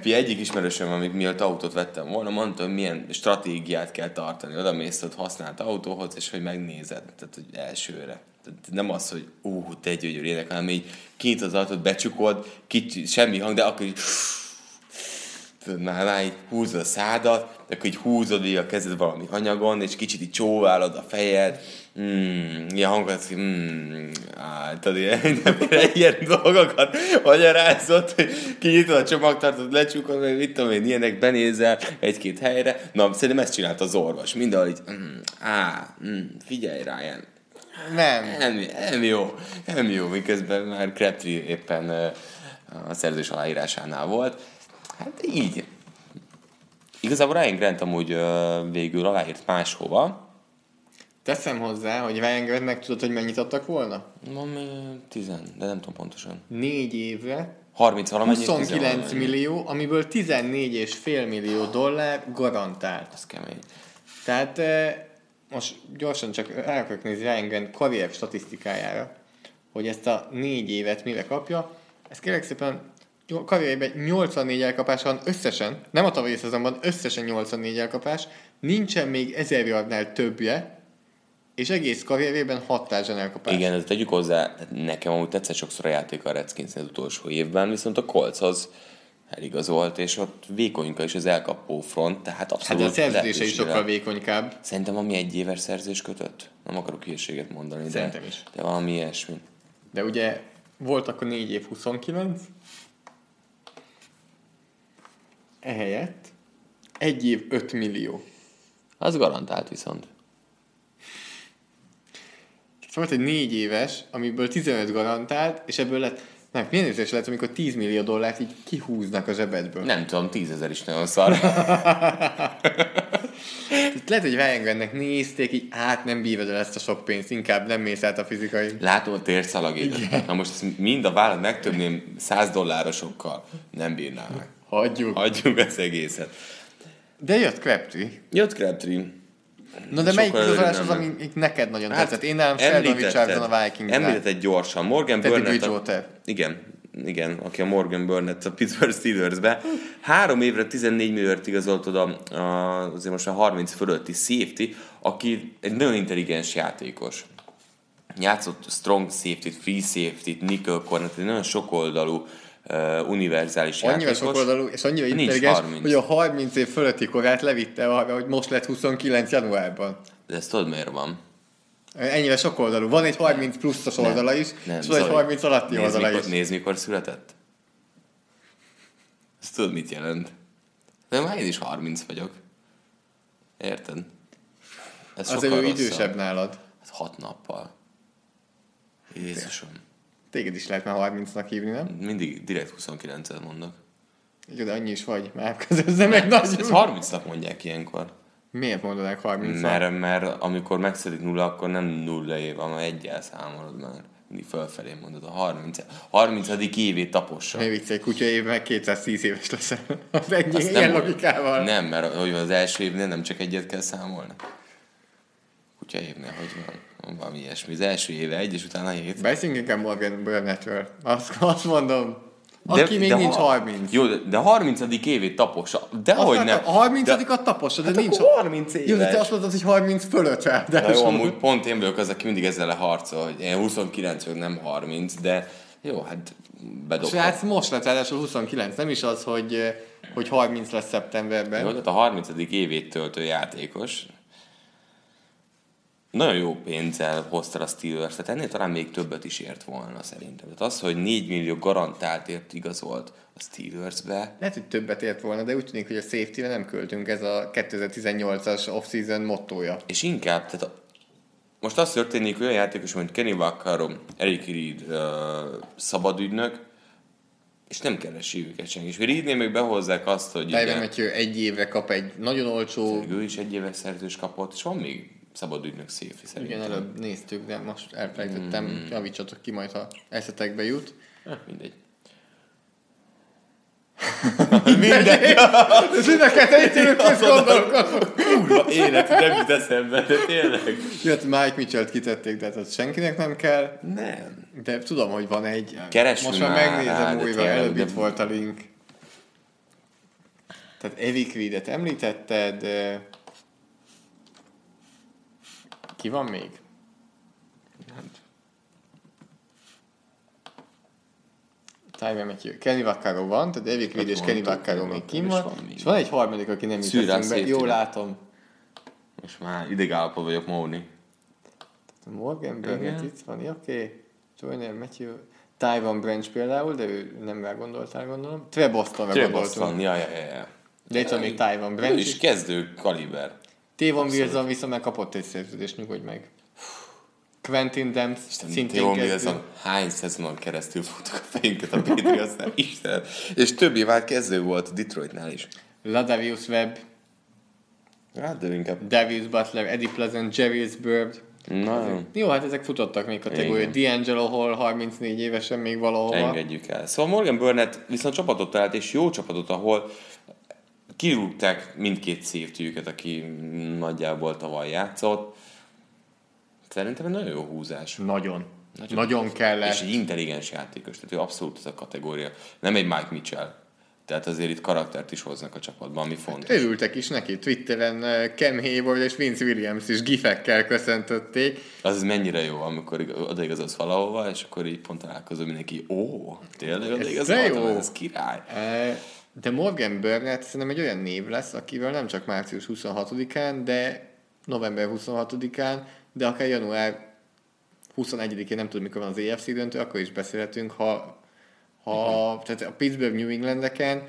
Fia, egyik ismerősöm, amíg mielőtt autót vettem volna, mondta, hogy milyen stratégiát kell tartani. Oda mész ott használt autóhoz, és hogy megnézed, tehát hogy elsőre. Tehát nem az, hogy ú, te gyönyörű ének, hanem így kinyitod az autót, becsukod, kicsi, semmi hang, de akkor így tudod, már, már így húzod a szádat, akkor így húzod így a kezed valami anyagon, és kicsit így csóválod a fejed, mm, ilyen hangokat, hogy mm, á, tudod, ilyen, ilyen dolgokat magyarázott, hogy kinyitod a csomagtartót, lecsukod, meg mit tudom én, ilyenek benézel egy-két helyre. Na, szerintem ezt csinált az orvos. Mindenhol így, mm, á, mm, figyelj rá, ilyen, Nem. nem, nem jó, nem jó, miközben már Crabtree éppen a szerzős aláírásánál volt. Hát így. Igazából Ryan Grant amúgy végül aláírt máshova. Teszem hozzá, hogy Ryan Grantnek tudod, hogy mennyit adtak volna? Valami 10, de nem tudom pontosan. Négy évre 30 valamennyi. 29 10 millió, amiből 14,5 millió dollár garantált. Ez kemény. Tehát eh, most gyorsan csak rá akarok nézni Ryan Grant karrier statisztikájára, hogy ezt a négy évet mire kapja. Ez kérlek szépen karrierében 84 elkapás van összesen, nem a tavalyi szezonban, összesen 84 elkapás, nincsen még 1000 yardnál többje, és egész karrierében 6 társadalmi elkapás. Igen, ezt tegyük hozzá, nekem amúgy tetszett sokszor a játék a redskins az utolsó évben, viszont a Colts az eligazolt, és ott vékonyka is az elkapó front, tehát Hát abszolút de a szerződése is sokkal vékonykább. Szerintem ami egy éves szerzés kötött. Nem akarok hírséget mondani, de, Szerintem is. de valami ilyesmi. De ugye volt akkor 4 év 29, ehelyett egy év 5 millió. Az garantált viszont. Volt egy négy éves, amiből 15 garantált, és ebből lett, nem, milyen érzés lett, amikor 10 millió dollárt így kihúznak a zsebedből. Nem tudom, tízezer is nagyon szar. Lehet, hogy Ryan nézték, így át nem bírod el ezt a sok pénzt, inkább nem mész át a fizikai. Látom a térszalagét. Na most ezt mind a vállalat megtöbbném 100 dollárosokkal. Nem bírná meg. Hagyjuk. Hagyjuk az egészet. De jött Crabtree. Jött Crabtree. Na de melyik igazolás az, ami neked nagyon tetszett? Én nálam Sheldon Richardson a Vikings. Említetted gyorsan. Morgan Burnett. A, igen, igen, aki a Morgan Burnett a Pittsburgh Steelersbe. Három évre 14 milliót igazoltod a, a, azért most a 30 fölötti safety, aki egy nagyon intelligens játékos. Játszott strong safety-t, free safety-t, nickel corner egy nagyon sokoldalú, uh, univerzális Annyira játékos. sokoldalú és annyira intelligens, 30. hogy a 30 év fölötti korát levitte arra, hogy most lett 29 januárban. De ezt tudod miért van? Ennyire sokoldalú. Van egy 30 pluszos oldala is, Nem, és van egy Zoli. 30 alatti nézd, oldala mikor, is. Nézd, mikor született. Ezt tudod, mit jelent? De már én is 30 vagyok. Érted? Ez Azért ő rosszabb. idősebb nálad. Hát hat nappal. Jézusom. Téged is lehet már 30-nak hívni, nem? Mindig direkt 29-et mondok. Jó, de annyi is vagy. Már közözze meg nagy. Ez 30 nap mondják ilyenkor. Miért mondanák 30 Mert, mert amikor megszedik nulla, akkor nem nulla év, hanem egyel számolod már. Mindig fölfelé mondod a 30, 30. évét tapossa. Ne viccelj, kutya évben meg 210 éves leszel. Az egy Azt ilyen nem- logikával. Nem, mert hogy az első évnél nem csak egyet kell számolni. Kutya évnél, hogy van? Valami ilyesmi. Az első éve egy, és utána hét. Beszéljünk inkább Morgan Burnettről. Azt, azt mondom. Aki még nincs ha- 30. Jó, de, de a 30. évét tapossa. De Azt hogy nem. A 30 De, a tapossa, de Hát nincs. akkor 30 Jó, de te éves. azt mondod, hogy 30 fölött rá. De Na jó, amúgy pont én vagyok az, aki mindig ezzel leharcol, hogy én 29 vagyok, nem 30, de jó, hát A bedobtam. srác most lett ráadásul 29, nem is az, hogy, hogy 30 lesz szeptemberben. Jó, tehát a 30. évét töltő játékos nagyon jó pénzzel hozta a Steelers, tehát ennél talán még többet is ért volna szerintem. Tehát az, hogy 4 millió garantált ért igazolt a Steelersbe, Lehet, hogy többet ért volna, de úgy tűnik, hogy a safety nem költünk, ez a 2018-as off-season mottója. és inkább, tehát most az történik, hogy olyan játékos, mint Kenny Vaccaro, Eric Reed, uh, szabadügynök, és nem keresi őket senki. És Reednél még behozzák azt, hogy Tyler Matthew egy évre kap egy nagyon olcsó, ő is egy éves szerződést kapott, és van még szabadügynök széfi igen, szerintem. előbb néztük, de most elfelejtettem, Hmm. javítsatok ki majd, ha eszetekbe jut. Eh, mindegy. Mindegy! Ez mindeket egy közt gondolkodok. Kurva élet, nem jut eszembe, de tényleg. Jött Mike Mitchell-t kitették, de hát senkinek nem kell. Nem. De tudom, hogy van egy. Keresünk Most már már megnézem de újra, előbb itt volt a link. Tehát Evic Reedet említetted. Ki van még? Tyler Matthew. Kenny Vaccaro van, tehát Evic Reed és Kenny Vaccaro még kim van. És van egy harmadik, aki nem jutott be. safety. Jó látom. Most már idegállapot vagyok Móni. Morgan Burnett itt van, oké. Okay. Joyner Matthew. Tyvan Branch például, de ő nem rá gondoltál, gondolom. Trey Bostonra gondoltunk. Treboston, ja, ja, ja. De itt van még Tyvan Ő Branch is is. kezdő kaliber. Tévon Wilson viszont meg kapott egy szerződést, nyugodj meg. Quentin Demps szintén kezdő. Wilson hány szezonon keresztül futtuk a fejünket a Patriotsnál, Isten. És többi vált kezdő volt Detroitnál is. Ladavius Webb, Hát, de inkább. Davius Butler, Eddie Pleasant, Jerry's Bird. Na, jó. Jó, hát ezek futottak még kategória. D'Angelo Hall 34 évesen még valahova. engedjük el. Szóval Morgan Burnett viszont csapatot talált, és jó csapatot, ahol kirúgták mindkét safety aki nagyjából tavaly játszott. Szerintem egy nagyon jó húzás. Nagyon. Nagyon, Nagyon kellett. És egy intelligens játékos, tehát ő abszolút ez a kategória. Nem egy Mike Mitchell. Tehát azért itt karaktert is hoznak a csapatban, ami fontos. Örültek is neki. Twitteren eh, Cam Hayward és Vince Williams is gifekkel köszöntötték. Az mennyire jó, amikor ig- odaigazolsz valahova, és akkor így pont találkozol mindenki, ó, tényleg odaigazoltam, jó. ez király. Eh, De Morgan Burnett szerintem egy olyan név lesz, akivel nem csak március 26-án, de november 26-án, de akár január 21-én, nem tudom mikor van az EFC döntő, akkor is beszélhetünk, ha, ha tehát a Pittsburgh New Englandeken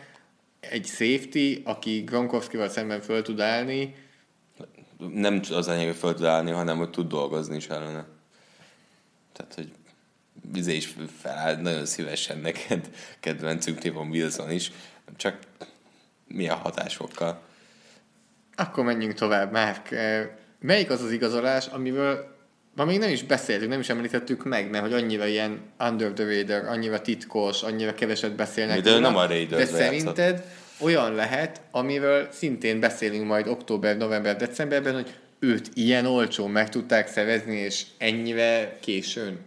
egy safety, aki Gronkowskival szemben föl tud állni, Nem az lényeg, hogy föl tud állni, hanem hogy tud dolgozni is ellene. Tehát, hogy vizé is feláll, nagyon szívesen neked, kedvencünk Tavon Wilson is, csak milyen hatásokkal. Akkor menjünk tovább, Márk. Melyik az az igazolás, amivel ma még nem is beszéltünk, nem is említettük meg, mert hogy annyira ilyen under the radar, annyira titkos, annyira keveset beszélnek. De ő nem a Raidersbe De játszott. szerinted olyan lehet, amiről szintén beszélünk majd október, november, decemberben, hogy őt ilyen olcsón meg tudták szerezni, és ennyire későn.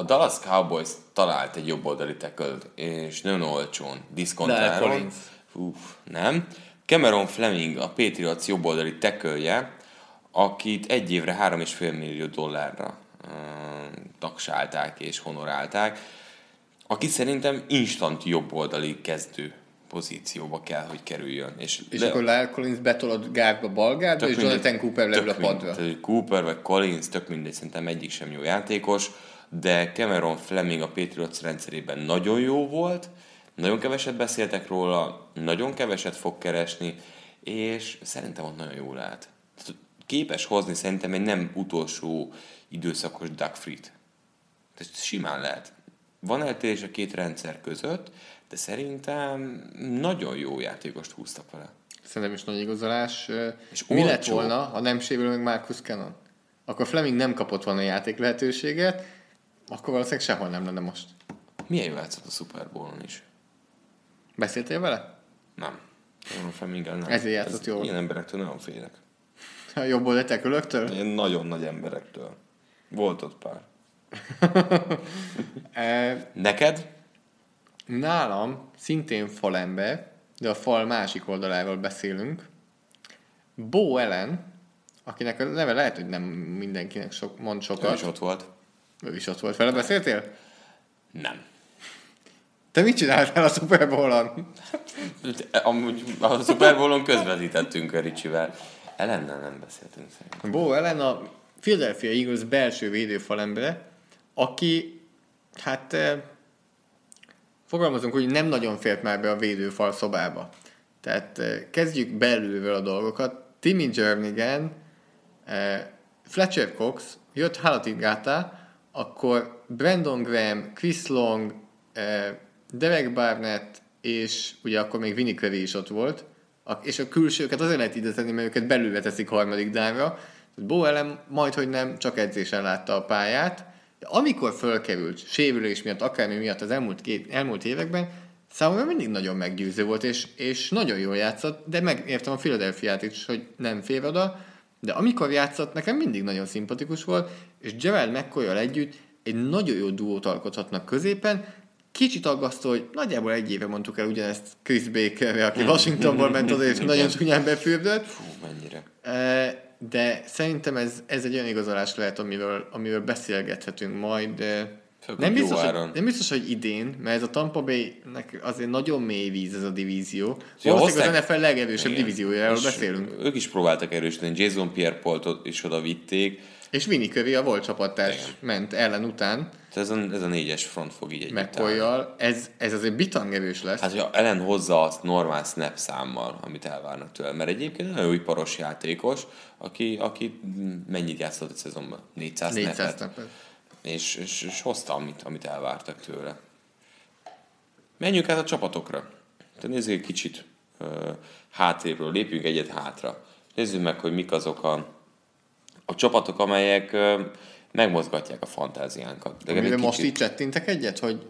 A Dallas Cowboys talált egy jobboldali tackle és nagyon olcsón, diszkontáron. Lyle Collins. Uf, nem. Cameron Fleming, a Patriots jobboldali tackle akit egy évre 3,5 millió dollárra uh, taksálták és honorálták, aki szerintem instant jobboldali kezdő pozícióba kell, hogy kerüljön. És, És le- akkor Lyle Collins betolod gárba balgárba, és mindegy. Jonathan Cooper leül a mindegy. padra. Cooper vagy Collins, tök mindegy, szerintem egyik sem jó játékos, de Cameron Fleming a Patriots rendszerében nagyon jó volt, nagyon keveset beszéltek róla, nagyon keveset fog keresni, és szerintem ott nagyon jó lehet. Tehát Képes hozni szerintem egy nem utolsó időszakos Doug Freet. Tehát simán lehet. Van eltérés a két rendszer között, de szerintem nagyon jó játékost húztak vele. Szerintem is nagy igazolás. És Mi lett olcsó. volna, ha nem sérül meg Marcus Cannon? Akkor Fleming nem kapott volna játék lehetőséget, akkor valószínűleg sehol nem lenne most. Milyen jó játszott a Super Bowl-on is? Beszéltél vele? Nem. Fleminggel nem. Ezért játszott Ez- jól. Ilyen emberektől nagyon félek. A jobb oldalt külöktől? Ilyen nagyon nagy emberektől. Volt ott pár. E, Neked? nálam szintén falember, de a fal másik oldaláról beszélünk. Bo Ellen, akinek a neve lehet, hogy nem mindenkinek sok, mond Ő sokat. is ott volt. Ő is ott volt vele. Beszéltél? Nem. Te mit csináltál a Super Bowl-on? Amúgy a Super Bowl-on közvetítettünk a Ricsivel. Ellennel nem beszéltünk szerintem. Bo Ellen a Philadelphia Eagles belső védőfalembere, aki, hát eh, fogalmazunk, hogy nem nagyon fért már be a védőfal szobába. Tehát eh, kezdjük belülről a dolgokat. Timmy Jernigan, eh, Fletcher Cox, jött Halatigata, akkor Brandon Graham, Chris Long, eh, Derek Barnett, és ugye akkor még Vinny Curry is ott volt, és a külsőket azért lehet ide tenni, mert őket belülre teszik harmadik dánra. Tehát Bo Ellen majd, hogy nem, csak edzésen látta a pályát, de amikor fölkerült, sérülés miatt, akármi miatt az elmúlt, két, elmúlt években, számomra mindig nagyon meggyőző volt, és, és nagyon jól játszott, de megértem a Philadelphia-t is, hogy nem fér oda, de amikor játszott, nekem mindig nagyon szimpatikus volt, és Gerald mccoy együtt egy nagyon jó duót alkothatnak középen, Kicsit aggasztó, hogy nagyjából egy éve mondtuk el ugyanezt Chris Bakerre, aki Washingtonból ment oda, és nagyon csúnyán befürdött. Fú, mennyire. De szerintem ez, ez egy olyan igazolás lehet, amiről, amiről beszélgethetünk majd. de Nem hogy biztos, hogy, áron. nem biztos, hogy idén, mert ez a Tampa Bay-nek azért nagyon mély víz ez a divízió. Ja, Valószínűleg az NFL legerősebb Igen. divíziójáról És beszélünk. Ők is próbáltak erősíteni. Jason Pierre-Pault is oda vitték. És Vinny Curry, a volt csapattárs Igen. ment ellen után, Tehát ez a, ez a négyes front fog így együtt állni. mccoy ez, ez azért bitang erős lesz. Hát, hogyha Ellen hozza azt normál snap számmal, amit elvárnak tőle, mert egyébként nagyon iparos játékos, aki, aki mennyit játszott egy szezonban? 400, 400 snappet? snappet. És, és, és hozta, amit, amit elvártak tőle. Menjünk át a csapatokra. Tehát nézzük egy kicsit uh, hátrébről, lépjünk egyet hátra. Nézzük meg, hogy mik azok a, a csapatok, amelyek uh, megmozgatják a fantáziánkat. De egy most kicsit- így csettintek egyet, hogy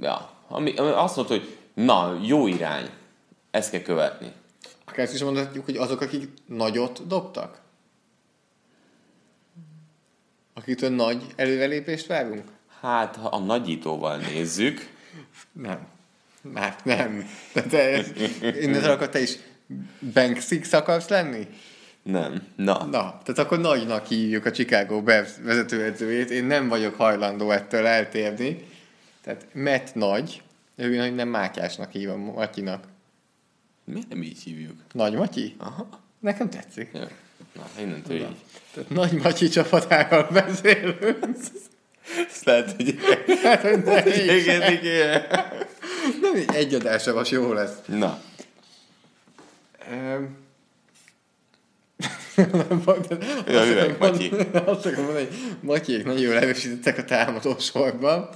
Ja, ami, ami azt mondta, hogy na, jó irány, ezt kell követni. akár ezt is mondhatjuk, hogy azok, akik nagyot dobtak? Akiktől nagy előrelépést várunk? Hát, ha a nagyítóval nézzük, Nem. Nem, nem. De te, innentől akkor te is Bank Six akarsz lenni? nem. Na, Na, tehát akkor nagynak hívjuk a Chicago Bears vezetőedzőjét. Én nem vagyok hajlandó ettől eltérni. Tehát Matt nagy, ő hogy nem Mátyásnak hívom Matyinak. miért nem így hívjuk? Nagy Matyi? Aha. Nekem tetszik. Jó. Na, innentől így. Tehát Nagy Matyi csapatáról beszélünk. Ezt lehet, hogy Hát, hogy ne igen, igen. Nem, egy adásra most jó lesz. Na, Ehm. Nem fog, de Ja, azt üreg, akarom Matyi. mondani- Azt akarom mondani, hogy Matyék nagyon jól erősítettek a támadó sorban.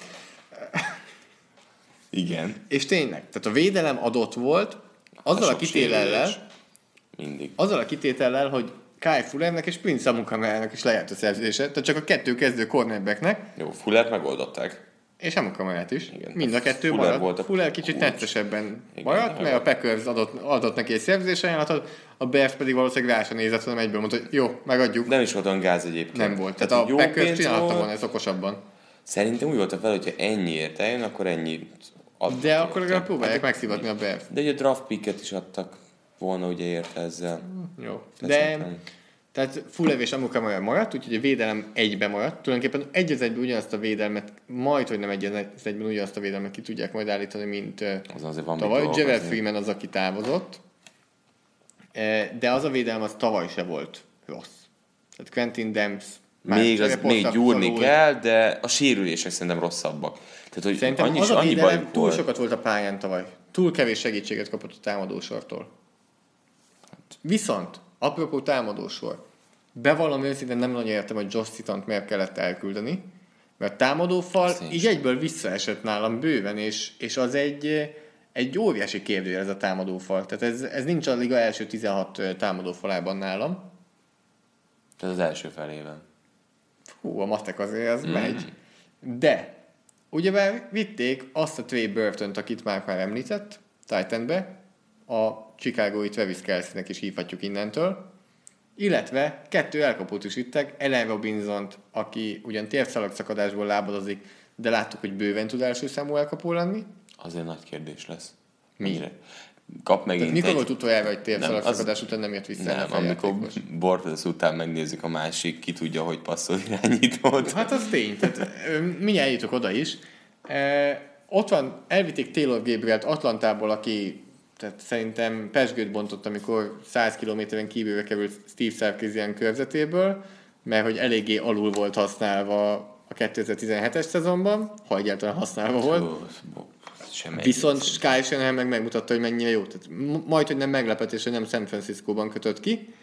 igen. És tényleg, tehát a védelem adott volt, azzal a sok kitélellel. Mindig. Azzal a kitétellel, hogy Kai Fullernek és Prince Amukamerának is lejárt a szerződése, tehát csak a kettő kezdő cornerbacknek, Jó, Fullert megoldották. és Amukamerát is. Igen. Mind a kettő Fuller maradt. volt a Fuller kicsit kulcs. neccesebben Igen, maradt, mert a Packers adott, adott neki egy szerződés ajánlatot, a Bears pedig valószínűleg rá sem nézett, hanem egyből mondta, hogy jó, megadjuk. Nem is volt olyan gáz egyébként. Nem volt. Tehát, hogy a Packers csinálta volt. volna ezt okosabban. Szerintem úgy voltak fel, hogyha ennyiért eljön, akkor ennyi De akkor legalább próbálják megszivatni a Bears. De ugye draft picket is adtak volna ugye érte ezzel. Jó. De szerintem- tehát Fuller és Amukamara maradt, úgyhogy a védelem egybe maradt. Tulajdonképpen egy az egyben ugyanazt a védelmet, majd, hogy nem egy az egyben ugyanazt a védelmet ki tudják majd állítani, mint Az azért van tavaly. Javel Freeman az, aki távozott. Eh, De az a védelem az tavaly se volt rossz. Tehát Quentin Demps már Még, az, még gyúrni szorult. kell, de a sérülések szerintem rosszabbak. Tehát, hogy Szerintem annyi, az a annyi bajuk túl volt. sokat volt a pályán tavaly. Túl kevés segítséget kapott a támadósortól. Viszont, apropó támadósor, bevallom őszintén nem nagyon értem, hogy Josh Citant miért kellett elküldeni, mert támadófal így egyből visszaesett nálam bőven, és, és az egy, egy óriási kérdő ez a támadófal. Tehát ez, ez nincs a liga első 16 ö, támadófalában nálam. Tehát az első felében. Hú, a matek azért az mm. megy. De, ugyebár vitték azt a Trey burton akit már már említett, Titanbe, a Chicagói Travis Kelsey-nek is hívhatjuk innentől, illetve kettő elkapót is vittek, Ellen robinson aki ugyan térszalagszakadásból lábadozik, de láttuk, hogy bőven tud első számú elkapó lenni. Azért nagy kérdés lesz. Mi? Mennyire? Kap megint Tehát mikor egy... volt utoljára, hogy Nem, térszalagszakadás az- után nem jött vissza Nem, amikor? Bortles után megnézzük a másik, ki tudja, hogy passzol irányítót. Hát az tény, tehát mindjárt eljutok oda is. E, ott van, elvitték Taylor Gabrielt Atlantából, aki tehát szerintem pesgőt bontott, amikor 100 kilométeren kívülre került Steve Sarkisian körzetéből, mert hogy eléggé alul volt használva a 2017-es szezonban, ha egyáltalán használva volt. Ó, bo- Sem. Viszont Sky Shanahan meg megmutatta, hogy mennyire jó. Tehát majd, hogy nem meglepetés, hogy nem San Francisco-ban kötött ki.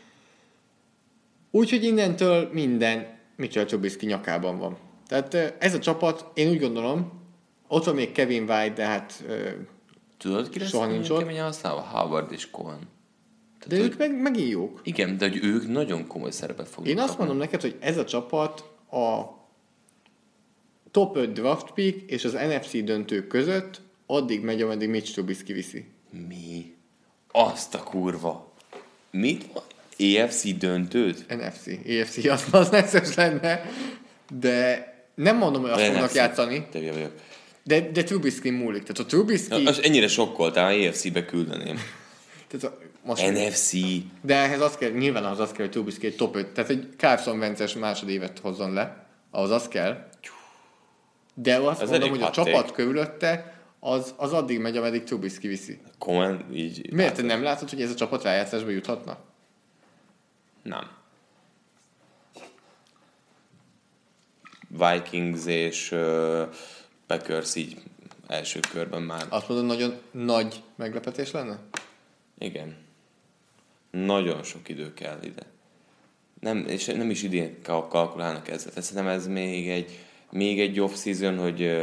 Úgyhogy innentől minden Mitchell Trubisky nyakában van. Tehát ez a csapat, én úgy gondolom, ott van még Kevin White, de hát... Tudod, ki lesz Soha nincs ott. keményen használva? Howard és Cohen. De ők meg, megint jók. Igen, de hogy ők nagyon komoly szerepet fognak Én azt kapni. mondom neked, hogy ez a csapat a top 5 draft pick és az NFC döntő között addig megy, ameddig Mitch Trubisky viszi. Mi? Azt a kurva. Mit? EFC döntőt? NFC. EFC az, az necces lenne, de nem mondom, hogy azt fognak játszani, Te vagyok. De, de Trubisky múlik. Tehát a Trubisky... Az ennyire sokkoltál, EFC-be küldeném. tehát a, most, NFC. de ehhez az kell, nyilván ahhoz az kell, hogy Trubisky egy top 5, tehát egy Carson Wentz-es másodévet hozzon le, ahhoz az kell. De azt Ez mondom, hogy a csapat take. körülötte az, az addig megy, ameddig Trubisky viszi. Cohen így... Miért te nem látod, hogy ez a csapat rájátszásba juthatna? Nem. Vikings és uh, Packers így első körben már. Azt mondod, nagyon nagy meglepetés lenne? Igen. Nagyon sok idő kell ide. Nem, és nem is idén kal- kalkulálnak ezzel. Tehát Szerintem ez még egy, még egy off-season, hogy ö,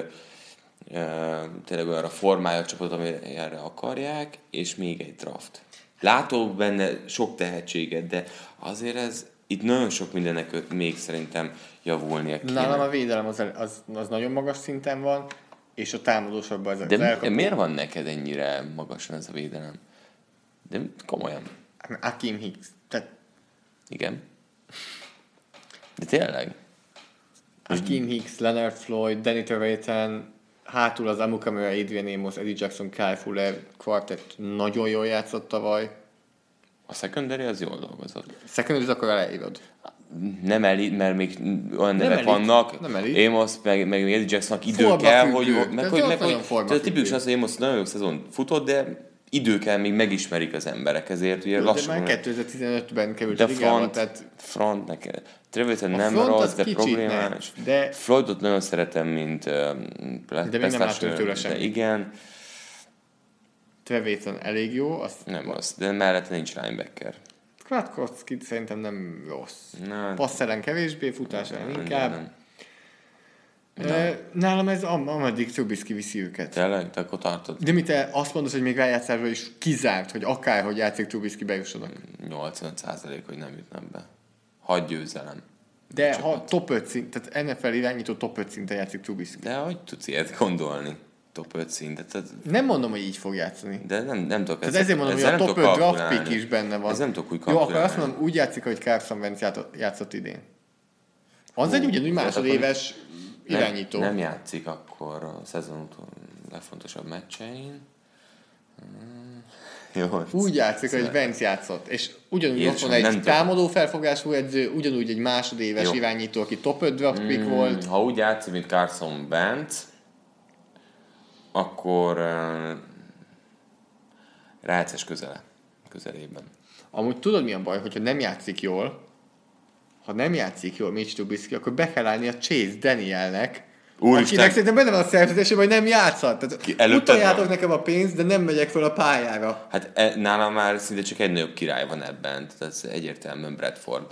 ö, tényleg olyanra formálja a csapatot, amire akarják, és még egy draft. Látok benne sok tehetséget, de azért ez itt nagyon sok mindennek még szerintem javulnia kéne. Nálam a védelem az, az, az nagyon magas szinten van, és a támadósorban ez de az elkapó. miért van neked ennyire magasan ez a védelem? De komolyan. Akim Hicks. Tehát Igen. De tényleg? Akim Hicks, Leonard Floyd, Danny Trevathan, hátul az Amukamura, Adrian Amos, Eddie Jackson, Kyle Fuller quartet nagyon jól játszott tavaly. A secondary az jól dolgozott. Secondary akkor elejövöd. Nem elit, mert még olyan nevek elit, vannak. nem elit. Amos, meg, meg Eddie Jacksonnak idő Forma kell, függő. hogy, meg, hogy, meg, hogy tehát tipikus az, hogy Amos nagyon jó szezon futott, de idő kell, még megismerik az emberek, ezért ugye De lassan. már 2015-ben került de ligába, front, tehát front nekem. Trevathan A nem rossz, de problémás. nem, de- Floydot nagyon szeretem, mint uh, De még nem láttunk tőle de semmit. igen, Trevathan elég jó, azt nem rossz, de mellette nincs linebacker. Kwiatkowski szerintem nem rossz. Na, Passz ellen kevésbé, futás ellen nem, inkább. nem. E, nálam ez am- ameddig Trubisky viszi őket. Tényleg? Te akkor tartod? De mi te azt mondod, hogy még rájátszásban is kizárt, hogy akárhogy játszik Trubisky bejussanak. 85% hogy nem jutnak be. Hagy győzelem. De ha top 5 szint, tehát NFL irányító top 5 szinten játszik Trubisky. De hogy tudsz ilyet gondolni? Top 5 szintet. Tehát, Nem mondom, hogy így fog játszani. de nem, nem tudok Tehát ezért mondom, hogy a nem top tudok 5 draft pick is benne van. Ez nem tudok úgy Jó, akkor azt mondom, úgy játszik, hogy Carson Wentz játszott, idén. Az egy ugyanúgy tehát másodéves irányító. Nem, nem játszik akkor a szezon legfontosabb meccsein. Hmm, Jó. Úgy játszik, hogy Vence játszott. És ugyanúgy Jézusom, ott van nem egy támadó felfogású edző, ugyanúgy egy másodéves Jó. irányító, aki top 5 draft pick Mm, volt. Ha úgy játszik, mint Carson Wentz, akkor uh, rájátszás közele, közelében. Amúgy tudod mi a baj, hogyha nem játszik jól, ha nem játszik jól Mitch Trubisky, akkor be kell állni a Chase Danielnek, Úristen! akinek szerintem benne van a szerződésében, hogy nem játszhat. Tehát utaljátok nekem a pénzt, de nem megyek fel a pályára. Hát e, nálam már szinte csak egy nagyobb király van ebben, tehát ez egyértelműen Bradford.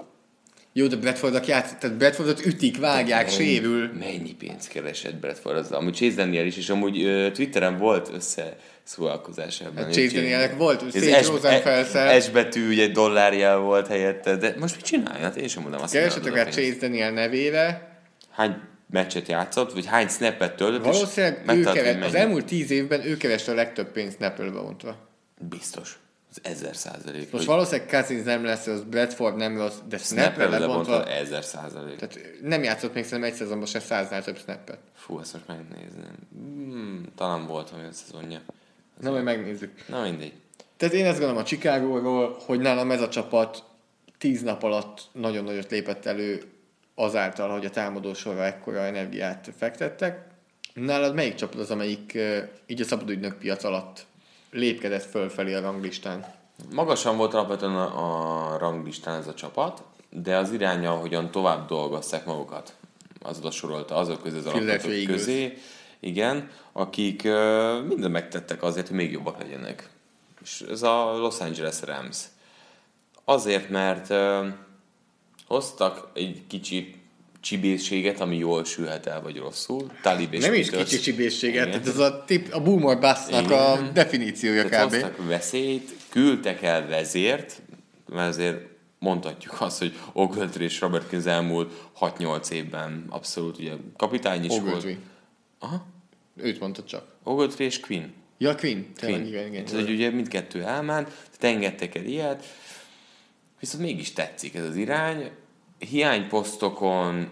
Jó, de Bradfordnak játszik, tehát Bradfordot ütik, vágják, sérül. Mennyi pénzt keresett Bradford azzal? Amúgy Chase Daniel is, és amúgy uh, Twitteren volt összeszólalkozás ebben. Hát Chase Danielnek volt, Sage Rosenfelszel. S betű, ugye dollárjel volt helyette, de most mit csinálja? Hát én sem mondom azt, Keresetek rá pénzt. Chase Daniel nevére. Hány meccset játszott, vagy hány snappet töltött, Valószínűleg ő keres, az mennyi. elmúlt tíz évben ő kereste a legtöbb pénzt Snapple-be ontva. Biztos. Ez ezer százalék. Most valószínűleg Cousins nem lesz, az Bradford nem rossz, de Snapper lebontva, ezer százalék. tehát nem játszott még szerintem egy szezonban se száznál több snappet. Fú, ezt most megnézném. Hmm, talán volt olyan szezonja. Na, majd megnézzük. Na mindegy. Tehát én ezt gondolom a Chicagóról, hogy nálam ez a csapat tíz nap alatt nagyon nagyot lépett elő azáltal, hogy a támadó sorra ekkora energiát fektettek. Nálad melyik csapat az, amelyik eh, így a szabadügynök piac alatt lépkedett fölfelé a ranglistán? Magasan volt alapvetően a, a ranglistán ez a csapat, de az iránya, hogyan tovább dolgozták magukat, az oda sorolta azok közé, az Eagles. közé, igen, akik uh, minden megtettek azért, hogy még jobbak legyenek. És ez a Los Angeles Rams. Azért, mert uh, hoztak egy kicsi csibészséget, ami jól sülhet el, vagy rosszul. Talib és Nem is Peters. kicsi csibészséget, tehát ez a, tip, a boomer bassnak a definíciója Tehát kb. hoztak veszélyt, küldtek el vezért, mert azért mondhatjuk azt, hogy Ogletree és Robert Kins elmúlt 6-8 évben abszolút ugye kapitány is Ogletree. volt. Aha. Őt mondta csak. Ogletree és Quinn. Ja, Quinn. Tényleg, Quinn. igen, igen. Tehát, hogy ugye mindkettő elment, tehát engedtek el ilyet, viszont mégis tetszik ez az irány. Hiányposztokon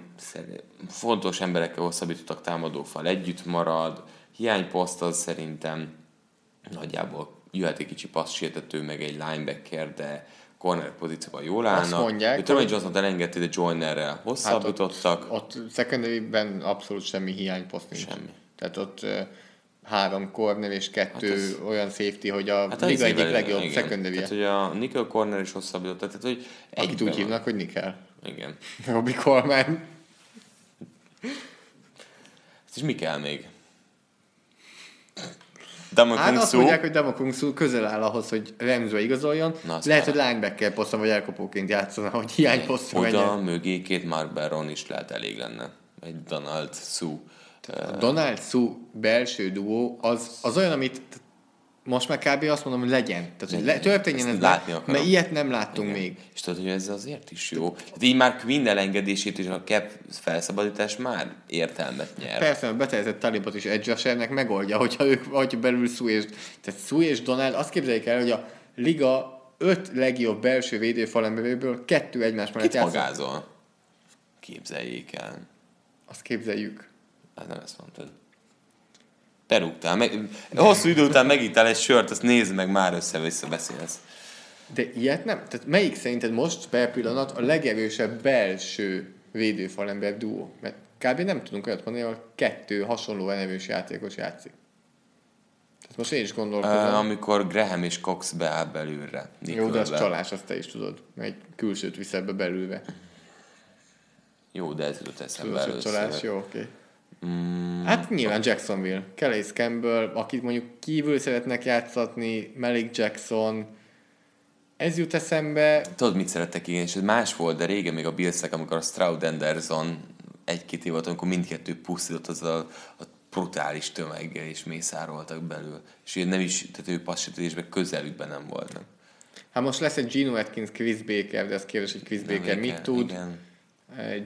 fontos emberekkel hosszabbítottak támadófal együtt marad, hiányposzt az szerintem nagyjából jöhet egy kicsi passzsértető, meg egy linebacker, de corner pozícióban jól állnak. mondják, Ugye Tommy Johnson-t elengedték, de Joynerrel hosszabbítottak. Hát Ott, ott secondary-ben abszolút semmi hiányposzt nincs. Semmi. Tehát ott három corner és kettő Hát ez- olyan safety, hogy a Hát liga egyik legjobb secondary Tehát, hogy a nickel corner is hosszabbította, tehát, hogy Akit úgy van. hívnak, hogy Nickel. Igen. Robbie Coleman. És mi kell még? Dama Hát azt mondják, hogy Dama Kung Su közel áll ahhoz, hogy Remzre igazoljon. Na, Lehet, fele. hogy linebacker poszton vagy elkapóként játszana, hogy hiányposztra Oda menjen. mögé két Mark Baron is lehet elég lenne. Egy Donald Su. Donald Su belső duó az, az olyan, amit most már kb. azt mondom, hogy legyen. Tehát, hogy le, történjen ez, látni akarom. mert ilyet nem láttunk Igen. még. És tudod, hogy ez azért is jó. Tehát így már Quinn elengedését és a cap felszabadítás már értelmet nyer. Persze, a betelezett talibot is Edge Rushernek megoldja, hogyha ők vagy belül Su és... Tehát Su és Donald, azt képzeljék el, hogy a liga öt legjobb belső védőfalemberőből kettő egymás mellett játszik. magázol? Képzeljék el. Azt képzeljük. Hát nem ezt mondtad. Te rúgtál. Meg, hosszú idő után megittál egy sört, azt nézd meg, már össze-vissza beszélsz. De ilyet nem? Tehát melyik szerinted most per pillanat a legerősebb belső védőfalember duó? Mert kb. nem tudunk olyat mondani, ahol kettő hasonló nevős játékos játszik. Tehát most én is gondolkozom. Amikor Graham és Cox beáll belülre. Jó, de az csalás, azt te is tudod. Egy külsőt visz ebbe belülve. Jó, de ez jutott eszembe Tudod, először. csalás, jó, oké. Mm. Hát nyilván Jacksonville. Calais Campbell, akit mondjuk kívül szeretnek játszatni, Malik Jackson. Ez jut eszembe. Tudod, mit szerettek igen, és ez más volt, de régen még a Billsek, amikor a Stroud Anderson egy-két év volt, amikor mindkettő pusztított az a, a brutális tömeggel, és mészároltak belül. És ugye nem is, tehát ő passzsütésben közelükben nem volt. Nem. Hát most lesz egy Gino Atkins Chris Baker, de ez kérdés, hogy Chris Baker mit tud. Igen.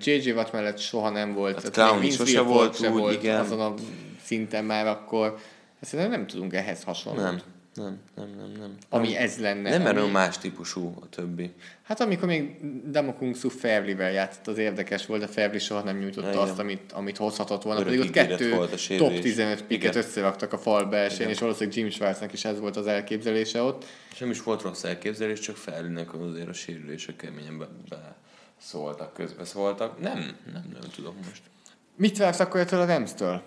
JJ Watt mellett soha nem volt. Hát Clown is sose volt se úgy, volt igen. azon a szinten már akkor. Szerintem nem tudunk ehhez hasonlót. Nem, nem, nem, nem, nem. Ami ez lenne. Nem, mert ami, más típusú a többi. Hát amikor még Damokungsu Fairley-vel játszott, az érdekes volt, de Fairley soha nem nyújtotta Igen. azt, amit, amit hozhatott volna. Örök Pedig ott kettő volt a sérülés. top 15 piket Igen. összeraktak a fal belsején, és valószínűleg Jim Schwarznak is ez volt az elképzelése ott. És nem is volt rossz elképzelés, csak felülnek azért a sérülések keményen be, be szóltak, közbeszóltak. Nem, nem, nem tudom most. Mit vársz akkor ettől a Rams-től?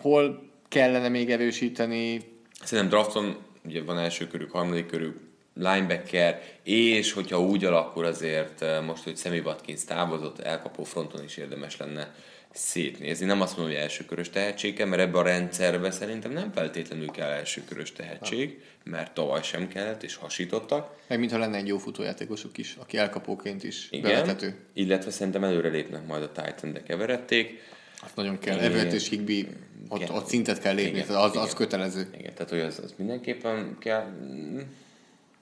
Hol kellene még erősíteni? Szerintem drafton ugye van első körük, harmadik körük, linebacker, és hogyha úgy alakul azért eh, most, hogy Sammy Watkins távozott, elkapó fronton is érdemes lenne szétnézni. Nem azt mondom, hogy elsőkörös tehetsége, mert ebben a rendszerben szerintem nem feltétlenül kell elsőkörös tehetség, mert tavaly sem kellett, és hasítottak. Meg mintha lenne egy jó futójátékosuk is, aki elkapóként is Igen, bevethető. illetve szerintem előre lépnek majd a titan de keveredték. Azt nagyon kell. Everett és Higby, ott, Igen. ott szintet kell lépni, Igen, tehát az, az igen. kötelező. Igen, tehát hogy az, az mindenképpen kell.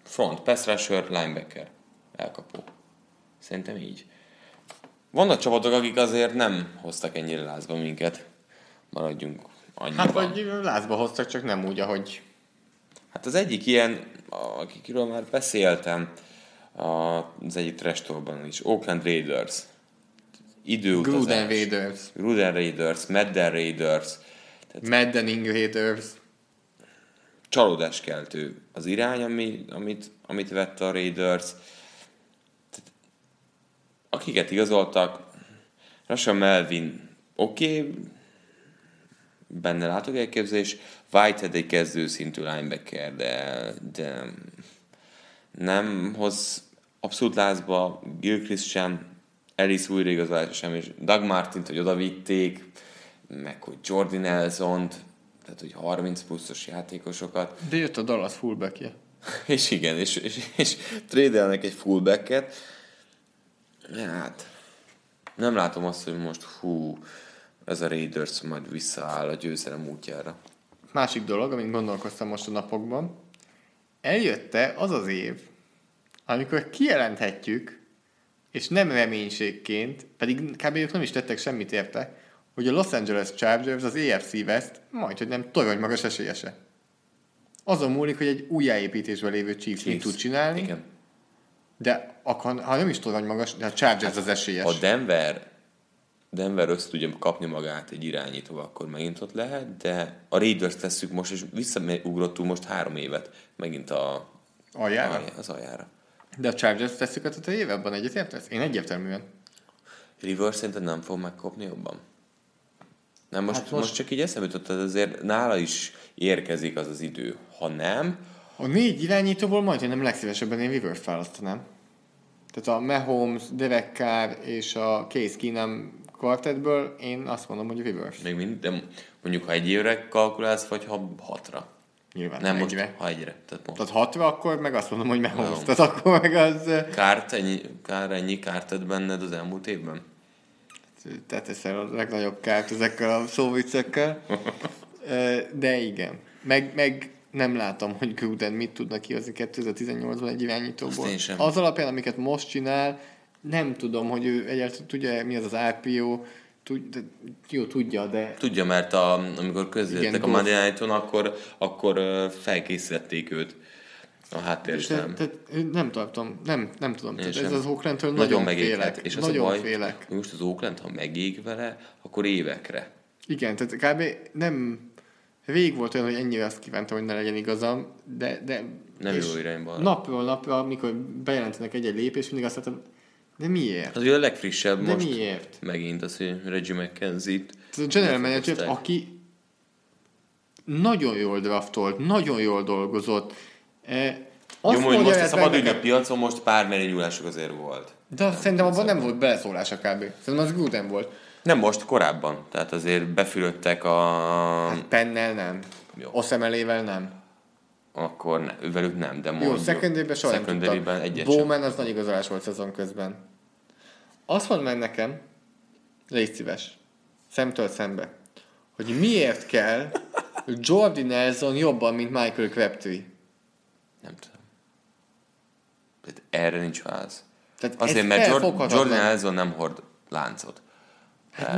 Front, pass rusher, linebacker, elkapó. Szerintem így. Vannak csapatok, akik azért nem hoztak ennyire lázba minket. Maradjunk annyiban. Hát vagy lázba hoztak, csak nem úgy, ahogy Hát az egyik ilyen, akikről már beszéltem, az egyik trestolban is, Oakland Raiders. Időutazás. Gruden Raiders, Gruden Raiders, Madden Raiders. Maddening Raiders. csalódáskeltő az irány, ami, amit, amit vett a Raiders. Akiket igazoltak, Rasha Melvin oké, okay, benne látok elképzelés, Whitehead egy kezdő szintű linebacker, de, de nem hoz abszolút lázba, Gilchrist sem, Ellis újraigazolása sem, és Doug Martint, hogy oda vitték, meg hogy Jordi Nelson-t, tehát hogy 30 pluszos játékosokat, De jött a Dallas fullbackje. és igen, és, és, és trédelnek egy fullbacket. Hát, nem látom azt, hogy most hú, ez a Raiders majd visszaáll a győzelem útjára. Másik dolog, amit gondolkoztam most a napokban, eljötte az az év, amikor kijelenthetjük, és nem reménységként, pedig kb. ők nem is tettek semmit érte, hogy a Los Angeles Chargers az AFC West majd, hogy nem torony magas esélyese. Azon múlik, hogy egy újjáépítésben lévő Chiefs, tud csinálni, Igen. De akar, ha nem is torony magas, de a Chargers az esélyes. Ha Denver, Denver össze tudja kapni magát egy irányítóval, akkor megint ott lehet, de a Raiders tesszük most, és visszaugrottunk most három évet megint a, Aljára? alj- az aljára. De a Chargers tesszük a tetejével, egyetértesz? Én egyértelműen. Rivers szerinted nem fog megkopni jobban? Nem, most, Hát hát most- most... csak így eszembe jutott, hogy azért nála is érkezik az az idő. Ha nem, A négy irányítóból majd, hogy nem legszívesebben én Rivers választanám. Tehát a Mahomes, Derek Carr és a Case Keenum kvartetből én azt mondom, hogy Rivers. még mind, de mondjuk ha egy évre kalkulálsz, vagy ha hatra. Nyilván Nem most, egyre. ha egyre. Tehát most. Tehát hatra, akkor meg azt mondom, hogy Mahomes. Tehát akkor meg az... Kárt, ennyi, kár ennyi kárt tett benned az elmúlt évben? Te teszel a legnagyobb kárt ezekkel a szóviccekkel. Eh, De igen. Meg, meg nem látom, hogy Gruden mit tudna kihozni 2018-ban egy irányítóból. Az alapján, amiket most csinál, nem tudom, hogy ő egyáltalán tudja, mi az az RPO, tud, jó, tudja, de Tudja, mert a, amikor közöltek a. Monday Night-on, akkor, akkor felkészítették őt a te, háttérsten. te, nem tartom, nem, nem tudom. Tehát ez az Oaklandtől Nagyon nagyon, megéghet. félek. És az nagyon a baj, félek. most az Oakland, ha megég vele, akkor évekre. Igen, tehát kb. nem... Rég volt olyan, hogy ennyire azt kívántam, hogy ne legyen igazam, de... de Nem jó irányba. Napról napra, amikor bejelentenek egy-egy lépés, mindig azt mondtam, de miért? Az ugye a legfrissebb De most miért? megint az, hogy Reggie McKenzie-t a general manager, aki nagyon jól draftolt, nagyon jól dolgozott. Eh, Azt Jó, hogy most a szabad nekem- piacon most pár merényúlások azért volt. De szerintem abban nem volt beleszólása kb. Szerintem az Gruden volt. Nem most, korábban. Tehát azért befülöttek a... Hát Pennel nem. Jó. Oszemelével nem. Akkor ne, velük nem, de Jó, mondjuk. secondary soha nem tudtam. egyet sem. Bowman az nagy igazolás volt szezon közben. Azt mondd meg nekem, légy szíves, szemtől szembe, hogy miért kell Jordi Nelson jobban, mint Michael Crabtree. Nem tudom. Tehát erre nincs válasz. Tehát Azért, mert. Jordan Nelson nem hord láncot.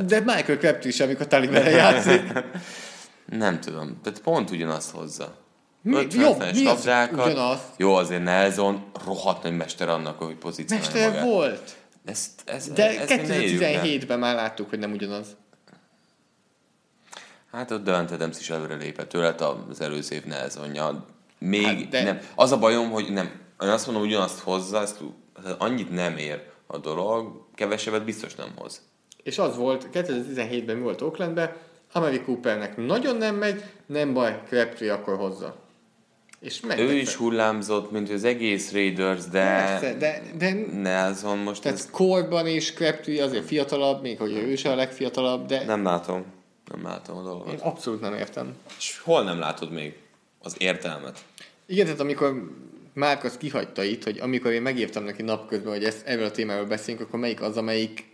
De Michael Crabtree is, amikor Taliban játszik. Nem tudom. Tehát pont ugyanazt hozza. Mi- 50 jó, mi az ugyanaz? Jó, azért Nelson rohadt nagy mester annak, hogy pozícionálja Mester magát. volt. Ezt, ez, De ezt még ne írjuk le. 2017-ben már láttuk, hogy nem ugyanaz. Hát ott Devante Adams is előre lépett tőle az előző év Nelsonja. Még Hát, hát, de- nem. Az a bajom, hogy nem. Én azt mondom, ugyanazt hozza, ezt, hát annyit nem ér a dolog, kevesebbet biztos nem hoz. És az volt, 2017-ben mi volt Oaklandben, Amari Coopernek nagyon nem megy, nem baj, Crabtree akkor hozza. És mentek Ő is hullámzott, mint az egész Raiders, de Persze, de, de Nelson most tehát ez... korban is Crabtree azért fiatalabb, még hogy ő is a legfiatalabb, de Nem látom. Nem látom a én dolgot. abszolút nem értem. És hol nem látod még az értelmet? Igen, tehát amikor Márk azt kihagyta itt, hogy amikor én megírtam neki napközben, hogy ezt, erről a témáról beszélünk, akkor melyik az, amelyik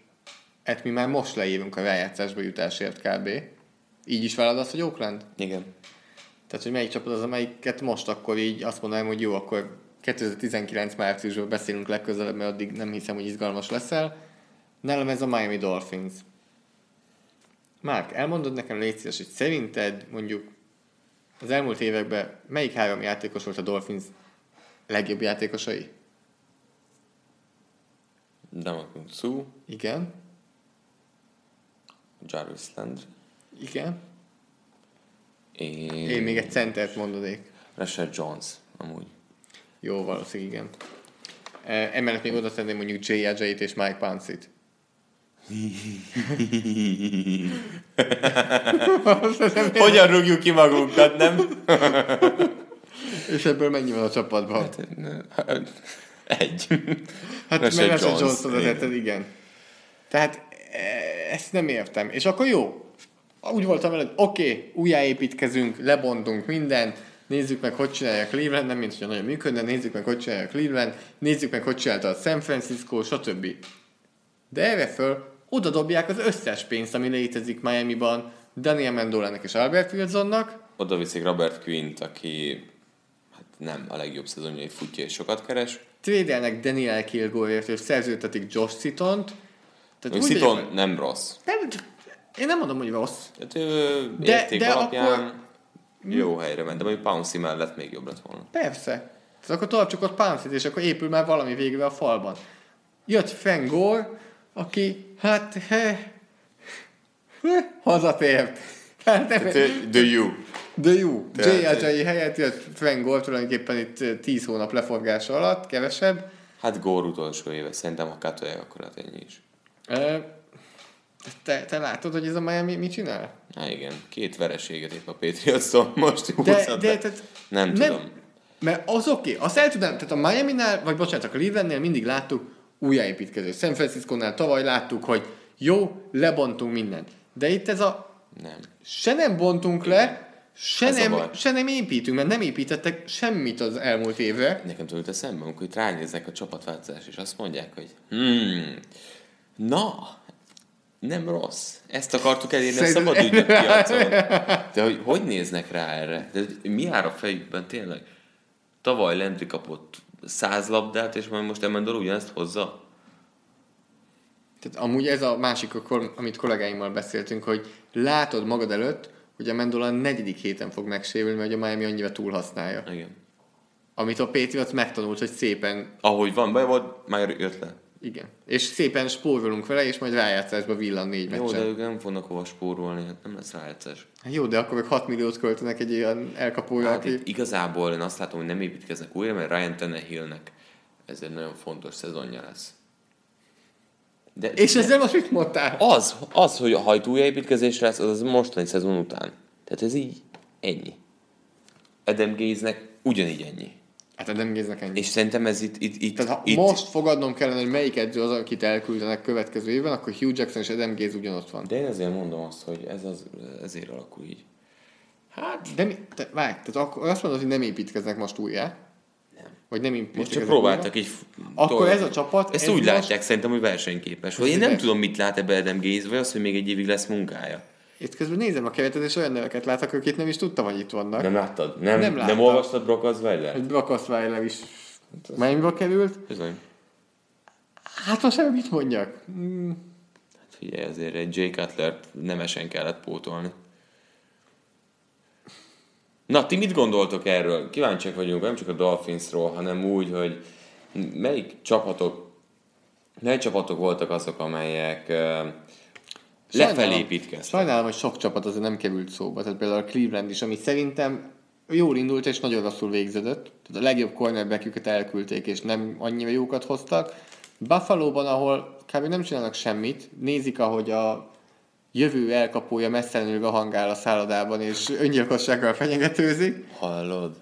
hát mi már most leírunk a rájátszásba jutásért kb. Így is vállalod azt, hogy Oakland? Igen. Tehát, hogy melyik csapat az, amelyiket most akkor így azt mondanám, hogy jó, akkor 2019 márciusban beszélünk legközelebb, mert addig nem hiszem, hogy izgalmas leszel. Nálam ez a Miami Dolphins. Márk, elmondod nekem, légy szíves, hogy szerinted mondjuk az elmúlt években melyik három játékos volt a Dolphins legjobb játékosai? Damakun Su, Igen, Jarvis Landry, igen. én... Én még egy centert mondanék. Rashad Jones, amúgy. Jó, valószínűleg igen. E, Emellett még oda tenném mondjuk Jay Ajay-t és Mike Pouncey-t. Hogyan rúgjuk ki magunkat, nem? És ebből mennyi van a csapatban? Egy. Hát Rashad mert Jones, Jones oda igen. igen. Tehát e, ezt nem értem. És akkor jó. Úgy voltam vele, hogy oké, okay, újjáépítkezünk, lebontunk mindent, nézzük meg, hogy csinálja Cleveland, nem mint hogy nagyon működne, nézzük meg, hogy csinálja Cleveland, nézzük meg, hogy csinálta a San Francisco, stb. De erre föl oda dobják az összes pénzt, ami létezik Miami-ban, Daniel Mendolának és Albert Wilsonnak, Oda viszik Robert Quint, aki hát nem a legjobb szezonjai futja és sokat keres. trédelnek Daniel Kilgoreért, és szerződtetik Josh Citon-t. Tehát Citon vagyok- nem rossz. nem, én nem mondom, hogy rossz. Tehát ő De- de, de de alapján akkor- akkor... jó helyre ment, de mondjuk Pouncy mellett még jobb lett volna. Persze. Tehát akkor tartsuk ott Pouncey-t, és akkor épül már valami végre a falban. Jött Frank Gore, aki, hát, he, he, hazatért. Hát nem, The you. De jó. Tehát- J. Ajay helyett jött Frank Gore tulajdonképpen itt eh, 10 hónap leforgása alatt, kevesebb. Hát Gór utolsó éve, szerintem ha katolják, akkor hát ennyi is. Ö, Te, te látod, hogy ez a Miami mit csinál? Na igen, két vereséget épp a Patriots-tól most De, de tehát, Nem tudom. Mert az oké, okay. azt el tudom, tehát a Miami-nál, vagy bocsánat, a Clevelandnél mindig láttuk újjáépítkező. San Francisco-nál tavaly láttuk, hogy jó, lebontunk mindent. De itt ez a Nem. se nem bontunk le, se Ez nem, se nem építünk, mert nem építettek semmit az elmúlt évre. Nekem tudod eszembe, amikor itt ránéznek a csapatváltozás, és azt mondják, hogy hmm, na, nem rossz. Ezt akartuk elérni Szerintem- a szabadügyi piacon. De hogy, hogy néznek rá erre? De mi jár a fejükben tényleg? Tavaly Lentri kapott száz labdát, és majd most Emendor ugyanezt hozza? Tehát amúgy ez a másik, amit kollégáimmal beszéltünk, hogy látod magad előtt, hogy a Mendola a negyedik héten fog megsérülni, mert a Miami annyira túlhasználja. Igen. Amit a Patriots megtanult, hogy szépen Ahogy van baj volt, már jött le. Igen. És szépen spórolunk vele, és majd rájátszásba villan négy Jó, de meccsen. ők nem fognak hova spórolni, hát nem lesz rájátszás. Hát jó, de akkor meg 6 milliót költenek egy olyan elkapóra, Hát aki... igazából én azt látom, hogy nem építkeznek újra, mert Ryan Tannehillnek ez egy nagyon fontos szezonja lesz. De És ezzel most mit mondtál? az, az, hogy a hajtója építkezés lesz, az az mostani szezon után. Tehát ez így ennyi. Adam Gaze-nek ugyanígy ennyi. Hát nem géznek ennyi. És szerintem ez itt... itt, itt, Tehát ha itt most fogadnom kellene, hogy melyik edző az, akit elküldenek következő évben, akkor Hugh Jackson és Adam Gaze ugyanott van. De én azért mondom azt, hogy ez az, ezért alakul így. Hát, de mi, te, várj, tehát akkor azt mondod, hogy nem építkeznek most újra. Vagy nem Most implicit. csak próbáltak így... Akkor ez a csapat, Ezt ez úgy most- látják szerintem, hogy versenyképes. Vagy én nem tudom, mit lát ebbe Adam Gaze, vagy az, hogy még egy évig lesz munkája. Itt közben nézem a keretet, és olyan neveket látok, akik nem is tudtam, hogy itt vannak. Nem láttad? Nem, Nem láttam. nem olvastad Brock Osweiler? Hogy Brock Osweiler is mennyibe került. Bizony. Hát most sem mit mondjak. Hmm, Hát figyelj, azért egy Jay Cutler-t nemesen kellett pótolni. Na, ti mit gondoltok erről? Kíváncsiak vagyunk, nem csak a Dolphinsról, hanem úgy, hogy melyik csapatok, melyik csapatok voltak azok, amelyek uh, lefelé építkeztek? Sajnálom, hogy sok csapat azért nem került szóba. Tehát például a Cleveland is, ami szerintem jól indult és nagyon rosszul végződött. Tehát a legjobb cornerbackjüket elküldték, és nem annyira jókat hoztak. Buffalo-ban, ahol kb. nem csinálnak semmit, nézik, ahogy a jövő elkapója messzelenül hangál a szállodában, és öngyilkossággal fenyegetőzik. Hallod?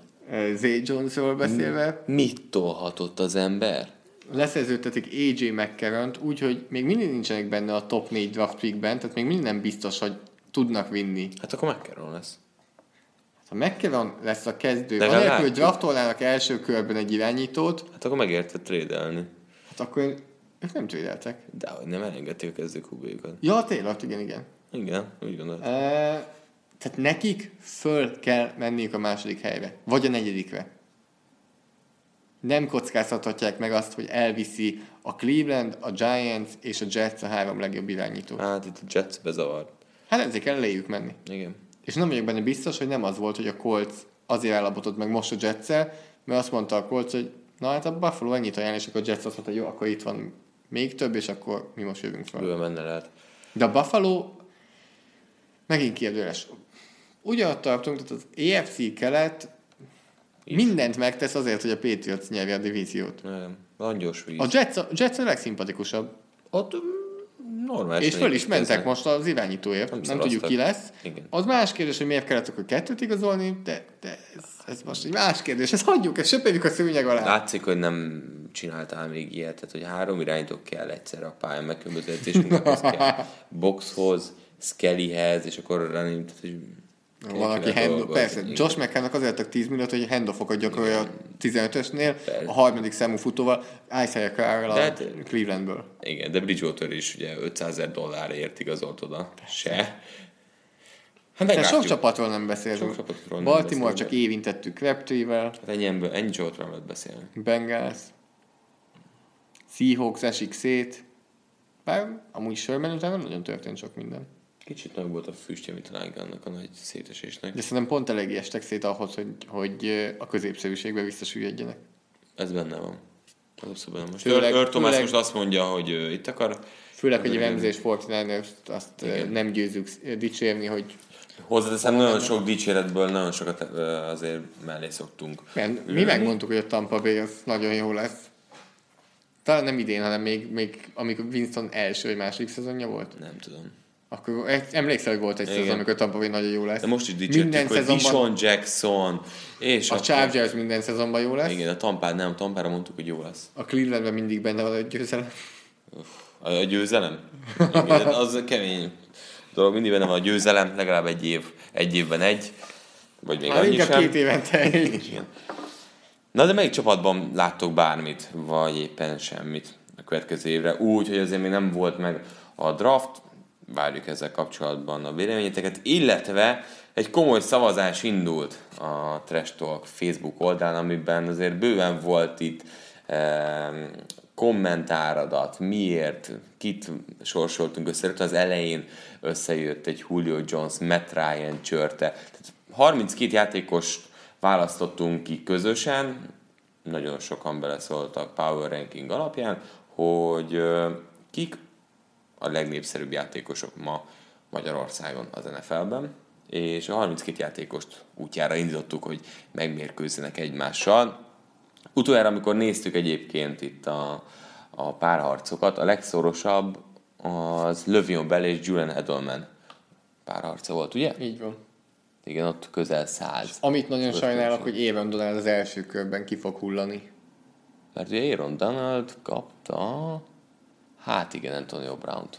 Zay Jonesról beszélve. Mit tolhatott az ember? leszerződtetik AJ McCarron-t, úgyhogy még mindig nincsenek benne a top 4 draft pickben, tehát még mindig nem biztos, hogy tudnak vinni. Hát akkor McCarron lesz. Ha McCarron lesz a kezdő, anélkül, hogy draftolnának első körben egy irányítót, Hát akkor megérte trédelni. hát akkor ők nem trédeltek. De hogy nem elengedték a kezdő kubéjukat. Ja, tényleg, igen, igen. Igen, úgy gondolom. E, tehát nekik föl kell menniük a második helyre, vagy a negyedikre. Nem kockáztathatják meg azt, hogy elviszi a Cleveland, a Giants és a Jets a három legjobb irányítót. Hát itt a Jets bezavart. Hát ezért kell eléjük menni. Igen. És nem vagyok benne biztos, hogy nem az volt, hogy a Colts azért állapotott meg most a Jetsel, mert azt mondta a Colts, hogy na hát a Buffalo ennyit ajánl, és akkor a Jets azt mondta, hogy jó, akkor itt van még több, és akkor mi most jövünk fel. Bőven menne lehet. De a Buffalo megint kérdőles. Ugyanott tartunk, tehát az EFC kelet mindent megtesz azért, hogy a Patriots nyerje a divíziót. Nem. Víz. A Jets a, Jets a legszimpatikusabb. Ott normális. És föl is mentek most az irányítóért, nem, nem tudjuk ki lesz. Igen. Az más kérdés, hogy miért kellett akkor kettőt igazolni, de, de ez, ez most egy más kérdés. Ezt hagyjuk, ezt söpörjük a szőnyeg alá. Látszik, hogy nem csináltál még ilyet, tehát hogy három irányítók kell egyszerre a pályán, meg különböző edzésmunkához kell. Boxhoz, Skellyhez, és akkor tehát, hogy Van, aki kéne hand, persze, Igen. Josh McCannnak azért adtak 10 milliót, hogy handoffokat gyakorolja a 15-ösnél, Persze. a harmadik számú futóval, Isaiah Carroll De a hát- Clevelandből. Igen, de Bridgewater is ugye 500 ezer dollárért igazolt oda. Se. Hát De sok csapatról nem beszélünk. Sok csapatról nem Baltimore beszélünk. csak évintettük Crabtree-vel, Hát ennyi, ember, ennyi csapatról nem lehet beszélni. Bengals, Seahawks esik szét, bár amúgy Sherman után nem nagyon történt sok minden. Kicsit nagy volt a füstje, mint a annak a nagy szétesésnek. De szerintem pont eléggé estek szét ahhoz, hogy, hogy a középszerűségbe visszasüllyedjenek. Ez benne van. Az abszolút benne van. Főleg- Ör Tomás főleg- most azt mondja, hogy ő itt akar. Főleg, hogy a. Rams és 49 azt ö, Igen. nem győzzük dicsérni, hogy Hozzáteszem, nagyon sok dicséretből nagyon sokat azért mellé szoktunk. mert mi megmondtuk, hogy a Tampa Bay az nagyon jó lesz. Talán nem idén, hanem még, még amikor Winston első vagy második szezonja volt. Nem tudom. Akkor egy- emlékszel, hogy volt egy Igen. szezon, amikor Tampa nagyon jó lesz. De most is dicsértük, Minden hogy szezonban Dishon Jackson, és a akkor- Chargers minden szezonban jó lesz. Igen, a Tampád nem, a Tampára mondtuk, hogy jó lesz. A Clevelandben mindig benne van a győzelem. A, a győzelem? Igen, az kemény dolog, mindig benne van a győzelem, legalább egy év, egy évben egy, vagy még Már annyi sem. két évente egy. Igen. Na de melyik csapatban láttok bármit, vagy éppen semmit a következő évre? Úgy, hogy azért még nem volt meg a draft, várjuk ezzel kapcsolatban a véleményeteket, illetve egy komoly szavazás indult a Trash Talk Facebook oldalán, amiben azért bőven volt itt em, kommentáradat, miért, kit sorsoltunk össze, az elején összejött egy Julio Jones, Matt Ryan csörte. Tehát 32 játékos választottunk ki közösen, nagyon sokan beleszóltak Power Ranking alapján, hogy kik a legnépszerűbb játékosok ma Magyarországon az NFL-ben, és a 32 játékost útjára indítottuk, hogy megmérkőzzenek egymással. Utoljára, amikor néztük egyébként itt a, a párharcokat, a legszorosabb az Lövion Bell és Julian Edelman párharca volt, ugye? Így van. Igen, ott közel száz. Amit nagyon sajnálok, hogy Aaron Donald az első körben ki fog hullani. Mert ugye Aaron Donald kapta, hát igen, Antonio Brown-t.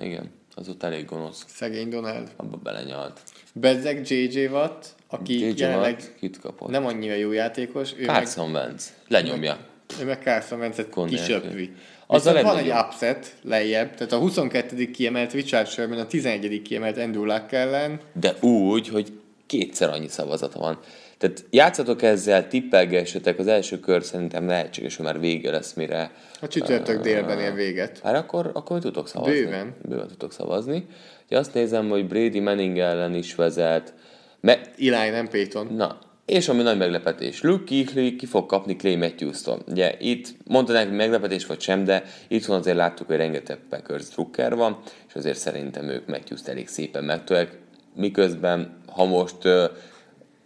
Igen, az ott elég gonosz. Szegény Donald. Abba belenyalt. Bezzeg JJ Watt, aki J.J. jelenleg Watt kit kapott? nem annyira jó játékos, ő meg, Carson Wentz. Lenyomja. ő meg Carson Wentz-et nélkül. Az Azzal van egy upset lejjebb, tehát a 22. kiemelt Richard Sherman, a 11. kiemelt Andrew Luck ellen, De úgy, hogy kétszer annyi szavazata van. Tehát játszatok ezzel, tippelgessetek, az első kör szerintem lehetséges, hogy már vége lesz, mire... a csütörtök délben ér véget. Hát akkor, akkor tudok szavazni. Bőven. Bőven tudok szavazni. Ugye azt nézem, hogy Brady Manning ellen is vezet. Me- Eli, nem Payton. Na, és ami nagy meglepetés, Luke Kuechly ki fog kapni Clay Matthews-tól. Ugye itt mondanák, hogy meglepetés vagy sem, de itthon azért láttuk, hogy rengeteg Packers drukker van, és azért szerintem ők Matthews-t elég szépen megtolják. Miközben, ha most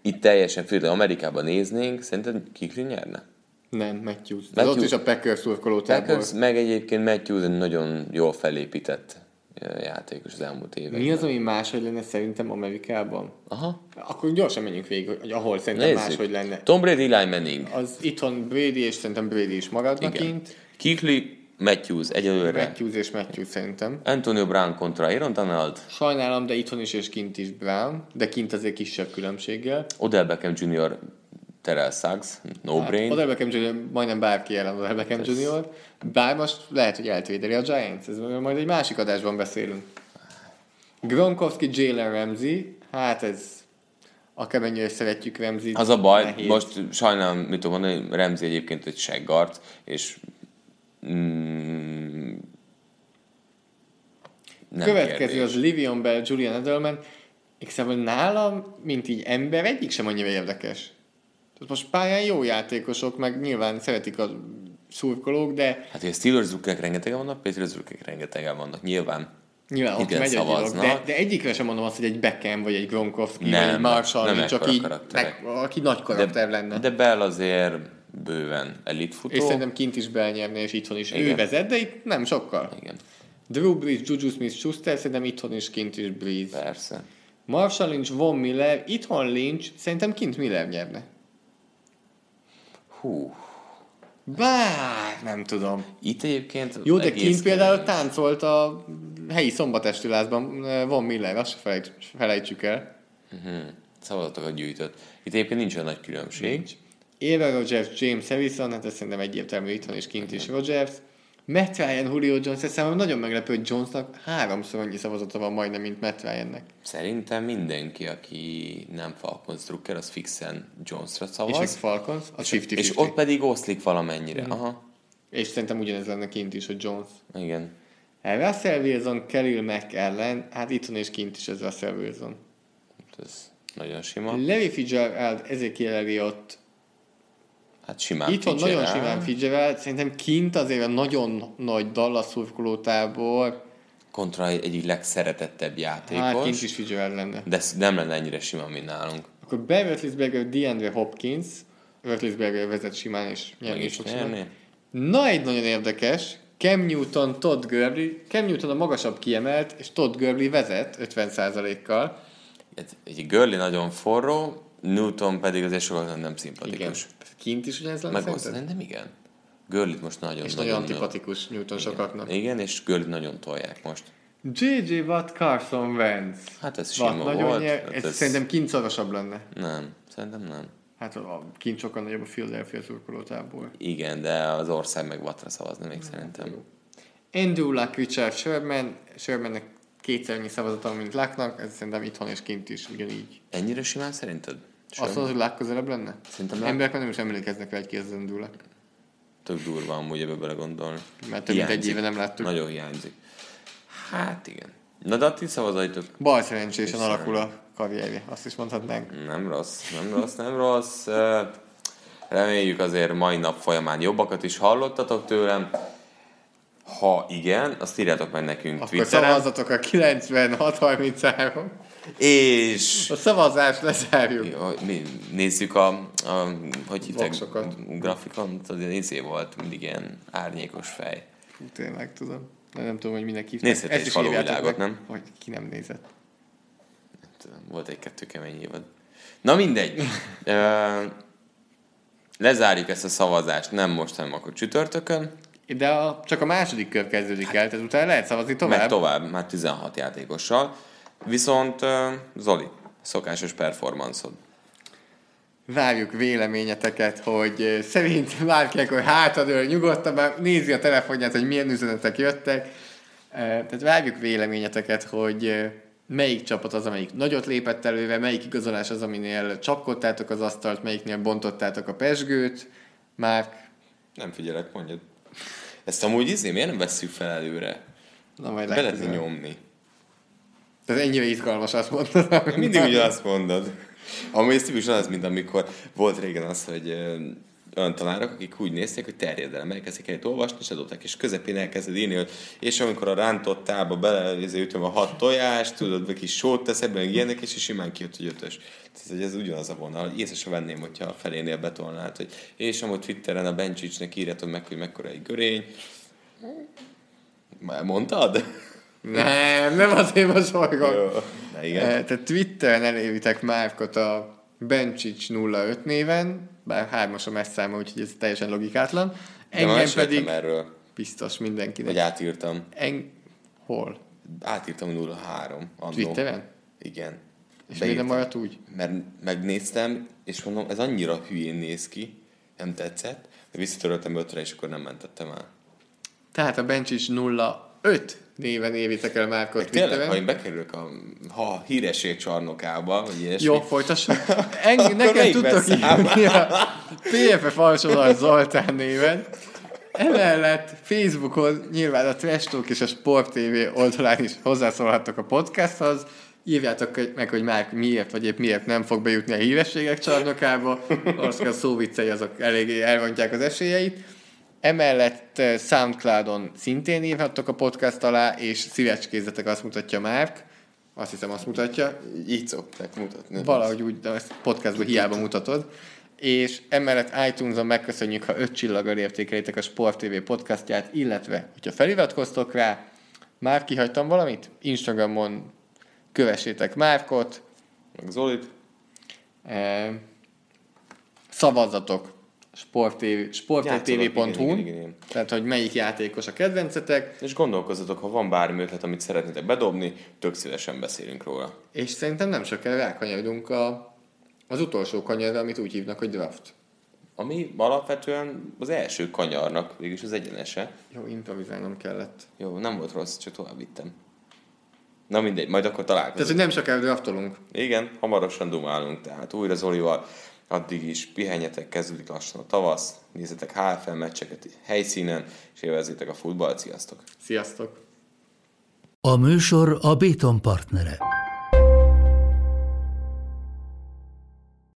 itt teljesen függetlenül Amerikában néznénk, szerinted Kuechly nyerne? Nem, Matthews. Matthews. ott is a Packers szurkolótából. Packers, meg egyébként Matthews egy nagyon jól felépített játékos az elmúlt években. Mi az, ami máshogy lenne szerintem Amerikában? Aha. Akkor gyorsan menjünk végig, hogy ahol szerintem Nézzük. máshogy lenne. Tom Brady, Eli Manning. Az itthon Brady, és szerintem Brady is maradnak Igen. kint. Kuechly, Matthews egyelőre. Matthews és Matthews szerintem. Antonio Brown kontra Aaron Donald. Sajnálom, de itthon is és kint is Brown, de kint azért kisebb különbséggel. Odell Beckham Jr. Terrell Suggs, no Hát, brain. Odell Beckham Jr. majdnem bárki ellen Odell Beckham Jr. Bár most lehet, hogy eltvédeli a Giants, ez majd egy másik adásban beszélünk. Gronkowski, Jalen Ramsey, hát ez akármennyire szeretjük Ramsey. Az a baj, nehéz. most sajnálom, mit tudom mondani, Remzi egyébként egy seggart, és mm, nem Következő kérdés. az Livion Bell, Julian Edelman. Igazából nálam, mint így ember, egyik sem annyira érdekes. Tehát most pályán jó játékosok, meg nyilván szeretik a szurkolók, de Hát, hogy a Steelers drukkek rengetegen vannak, Patriots drukkek rengetegen vannak, nyilván. nyilván ott megy a szavaznak. De, de egyikre sem mondom azt, hogy egy Beckham, vagy egy Gronkowski, Nem, vagy egy Marshall, nem csak így, meg, aki nagy karakter lenne. De Bell azért bőven elit futó. és szerintem kint is belnyerni, és itthon is. Igen. Ő vezet, de itt nem sokkal. Igen, Drew Brees, Juju Smith-Schuster, szerintem itthon is, kint is Brees. persze. Marshall Lynch, Von Miller, itthon Lynch, szerintem kint Miller nyerne. Hú, Bár, nem tudom. itt egyébként Jó, de kint például kemény. táncolt a helyi szombatestülázban eh, Von Miller, azt se felejt, felejtsük el. Szavazatokat gyűjtött. Itt egyébként nincs olyan nagy különbség. Eva Rogers, James Harrison, hát ez szerintem egyértelmű itthon és kint is Rogers. Matt Ryan, Julio Jones, ez számomra nagyon meglepő, hogy Jonesnak háromszor annyi szavazata van majdnem, mint Matt Ryannek. Szerintem mindenki, aki nem Falcons drukker, az fixen Jonesra És szavaz. Falcons, az 50-50. És ott pedig oszlik valamennyire. Aha, És szerintem ugyanez lenne kint is, hogy Jones. igen. Russell Wilson, Khalil Mack ellen, hát itthon és kint is ez Russell Wilson. Ez nagyon sima. Larry Fitzgerald, Ezekiel Elliott, Hát simán Itthon Fitzgerald. nagyon simán Fitzgerald, szerintem kint azért a nagyon nagy Dallas szurkolótábor, Kontra egy egyik legszeretettebb játékos. hát kint is Fitzgerald lenne. De nem lenne ennyire sima, mint nálunk. Akkor Ben Roethlisberger, DeAndre Hopkins, Roethlisberger vezet simán és nyerni is fog simán. nyerni. Na, egy nagyon érdekes, Cam Newton, Todd Gurley, Cam Newton a magasabb kiemelt, és Todd Gurley vezet 50%-kal. Egy, egy Gurley nagyon forró, Newton pedig azért sokkal nem szimpatikus. Igen. Kint is ugyanez lenne Meg azt szerintem igen. Gurley most nagyon, És nagyon nagyon antipatikus Newton sokaknak. Igen, és Gurley nagyon tolják most. J.J. Watt, Carson Wentz. Hát ez Watt sima nagyon volt. nyer, hát ez, ez- szerintem kint szorosabb lenne. Nem, szerintem nem. Hát a kint sokkal nagyobb a Philadelphia szurkolótából. Igen, de az ország meg Wattra szavazni még szerintem. Andrew Luck, Richard Sherman, Shermannek kétszer annyi szavazata, van, mint Lucknak, ez szerintem itthon és kint is ugyanígy. Ennyire simán szerinted? Sőt, Azt mondod, hogy Luck közelebb lenne? Szerintem Luck- Emberek már nem is emlékeznek rá, az Andrew Luck. Tök durva amúgy ebbe belegondolni. Mert több mint egy éve nem láttuk. Nagyon hiányzik. Hát igen. Na de a ti szavazaitok Bal szerencsésen alakul a karrierje, azt is mondhatnánk. nem rossz, nem rossz, nem rossz. Reméljük azért mai nap folyamán jobbakat is hallottatok tőlem. Ha igen, azt írjátok meg nekünk Akkor Twitteren. szavazatok a 96-33. És A szavazást lezárjuk. Jó, mi nézzük a, a hogy grafikon, az izé volt, mindig ilyen árnyékos fej. Fú, tényleg tudom. De nem tudom, hogy minek hívták. Nézhetek Ezt írjátok világot, nem? Hogy ki nem nézett. Tudom, Volt egy-kettő kemény évad. Na mindegy. Lezárjuk ezt a szavazást, nem most, hanem akkor csütörtökön. De a, csak a második kör kezdődik el, tehát utána lehet szavazni tovább. Meg tovább, már 16 játékossal. Viszont Zoli, szokásos performanszod. várjuk véleményeteket, hogy szerint bárki akkor hátadől nyugodtan, már nézi a telefonját, hogy milyen üzenetek jöttek. Tehát várjuk véleményeteket, hogy melyik csapat az, amelyik nagyot lépett előre, melyik igazolás az, aminél csapkodtátok az asztalt, melyiknél bontottátok a pesgőt. Már Nem figyelek, mondjad. Ezt amúgy izé, miért nem vesszük fel előre? Na, majd Be lehet legközelebb. nyomni. Ez ennyire izgalmas, azt mondtad. Mindig ugyanazt mondod. Amúgy ez tipikusan az, mint amikor volt régen az, hogy olyan tanárok, akik úgy nézték, hogy terjedelem, elkezdik egy olvasni, és adották, és közepén elkezded írni, hogy és amikor a rántott tába bele izé, ütöm a hat tojást, tudod, egy kis sót tesz ebben, ilyenek, és, és simán kijött, hogy ötös. Tehát, hogy ez ugyanaz a vonal, hogy észre se venném, hogyha a felénél betolnád, hogy és amúgy Twitteren a Bencsicsnek írjátok meg, hogy mekkora egy görény. Már mondtad? Nem, nem azért mosolygok. Jó. Na igen. Eh, Tehát Twitteren elérvitek Márkot a Bencsics 05 néven, bár hármas a messzáma, úgyhogy ez teljesen logikátlan. Engem pedig erről, biztos mindenkinek. hogy átírtam. En... Hol? Átírtam 03 annó. Twitteren? Igen. És miért nem maradt úgy? Mert megnéztem, és mondom, ez annyira hülyén néz ki, nem tetszett, de visszatöröltem ötre, és akkor nem mentettem el. Tehát a Bencsics 05 néven évitek el Márkot Tényleg, ha én bekerülök a ha híresség csarnokába, vagy ilyesmi, Jó, folytassuk. Eng- nekem tudtok írni a PFF alsólag Zoltán néven. Emellett Facebookon nyilván a Trash Talk és a Sport TV oldalán is hozzászólhattok a podcasthoz. Írjátok meg, hogy már miért vagy épp miért nem fog bejutni a hírességek csarnokába. Azt a szóviccei azok eléggé elrontják az esélyeit. Emellett eh, Soundcloudon szintén írhattok a podcast alá, és szívecskézzetek azt mutatja Márk. Azt hiszem azt mutatja. így szokták mutatni. Valahogy úgy, de ezt podcastban hiába mutatod. És emellett iTunes-on megköszönjük, ha öt csillaggal értékelitek a Sport TV podcastját, illetve, hogyha feliratkoztok rá, már kihagytam valamit? Instagramon kövessétek Márkot, Meg Zolit, eh, szavazzatok sporttv, Játszanak, sporttv.hu, igen, igen, igen, igen. tehát hogy melyik játékos a kedvencetek, és gondolkozzatok, ha van bármi ötlet, amit szeretnétek bedobni, tök szívesen beszélünk róla. és szerintem nem sokára rákanyarodunk a, az utolsó kanyarra, amit úgy hívnak, hogy draft. Ami alapvetően az első kanyarnak, végülis az egyenese. Jó, improvizálnom kellett. Jó, nem volt rossz, csak tovább vittem. Na mindegy, majd akkor Tehát, találkozunk. hogy nem sokára draftolunk. Igen, hamarosan dumálunk, tehát újra Zolival. Addig is pihenjetek, kezdődik lassan a tavasz, nézzetek HFL meccseket helyszínen, és élvezzétek a futballt. Sziasztok! Sziasztok! A műsor a Béton partnere.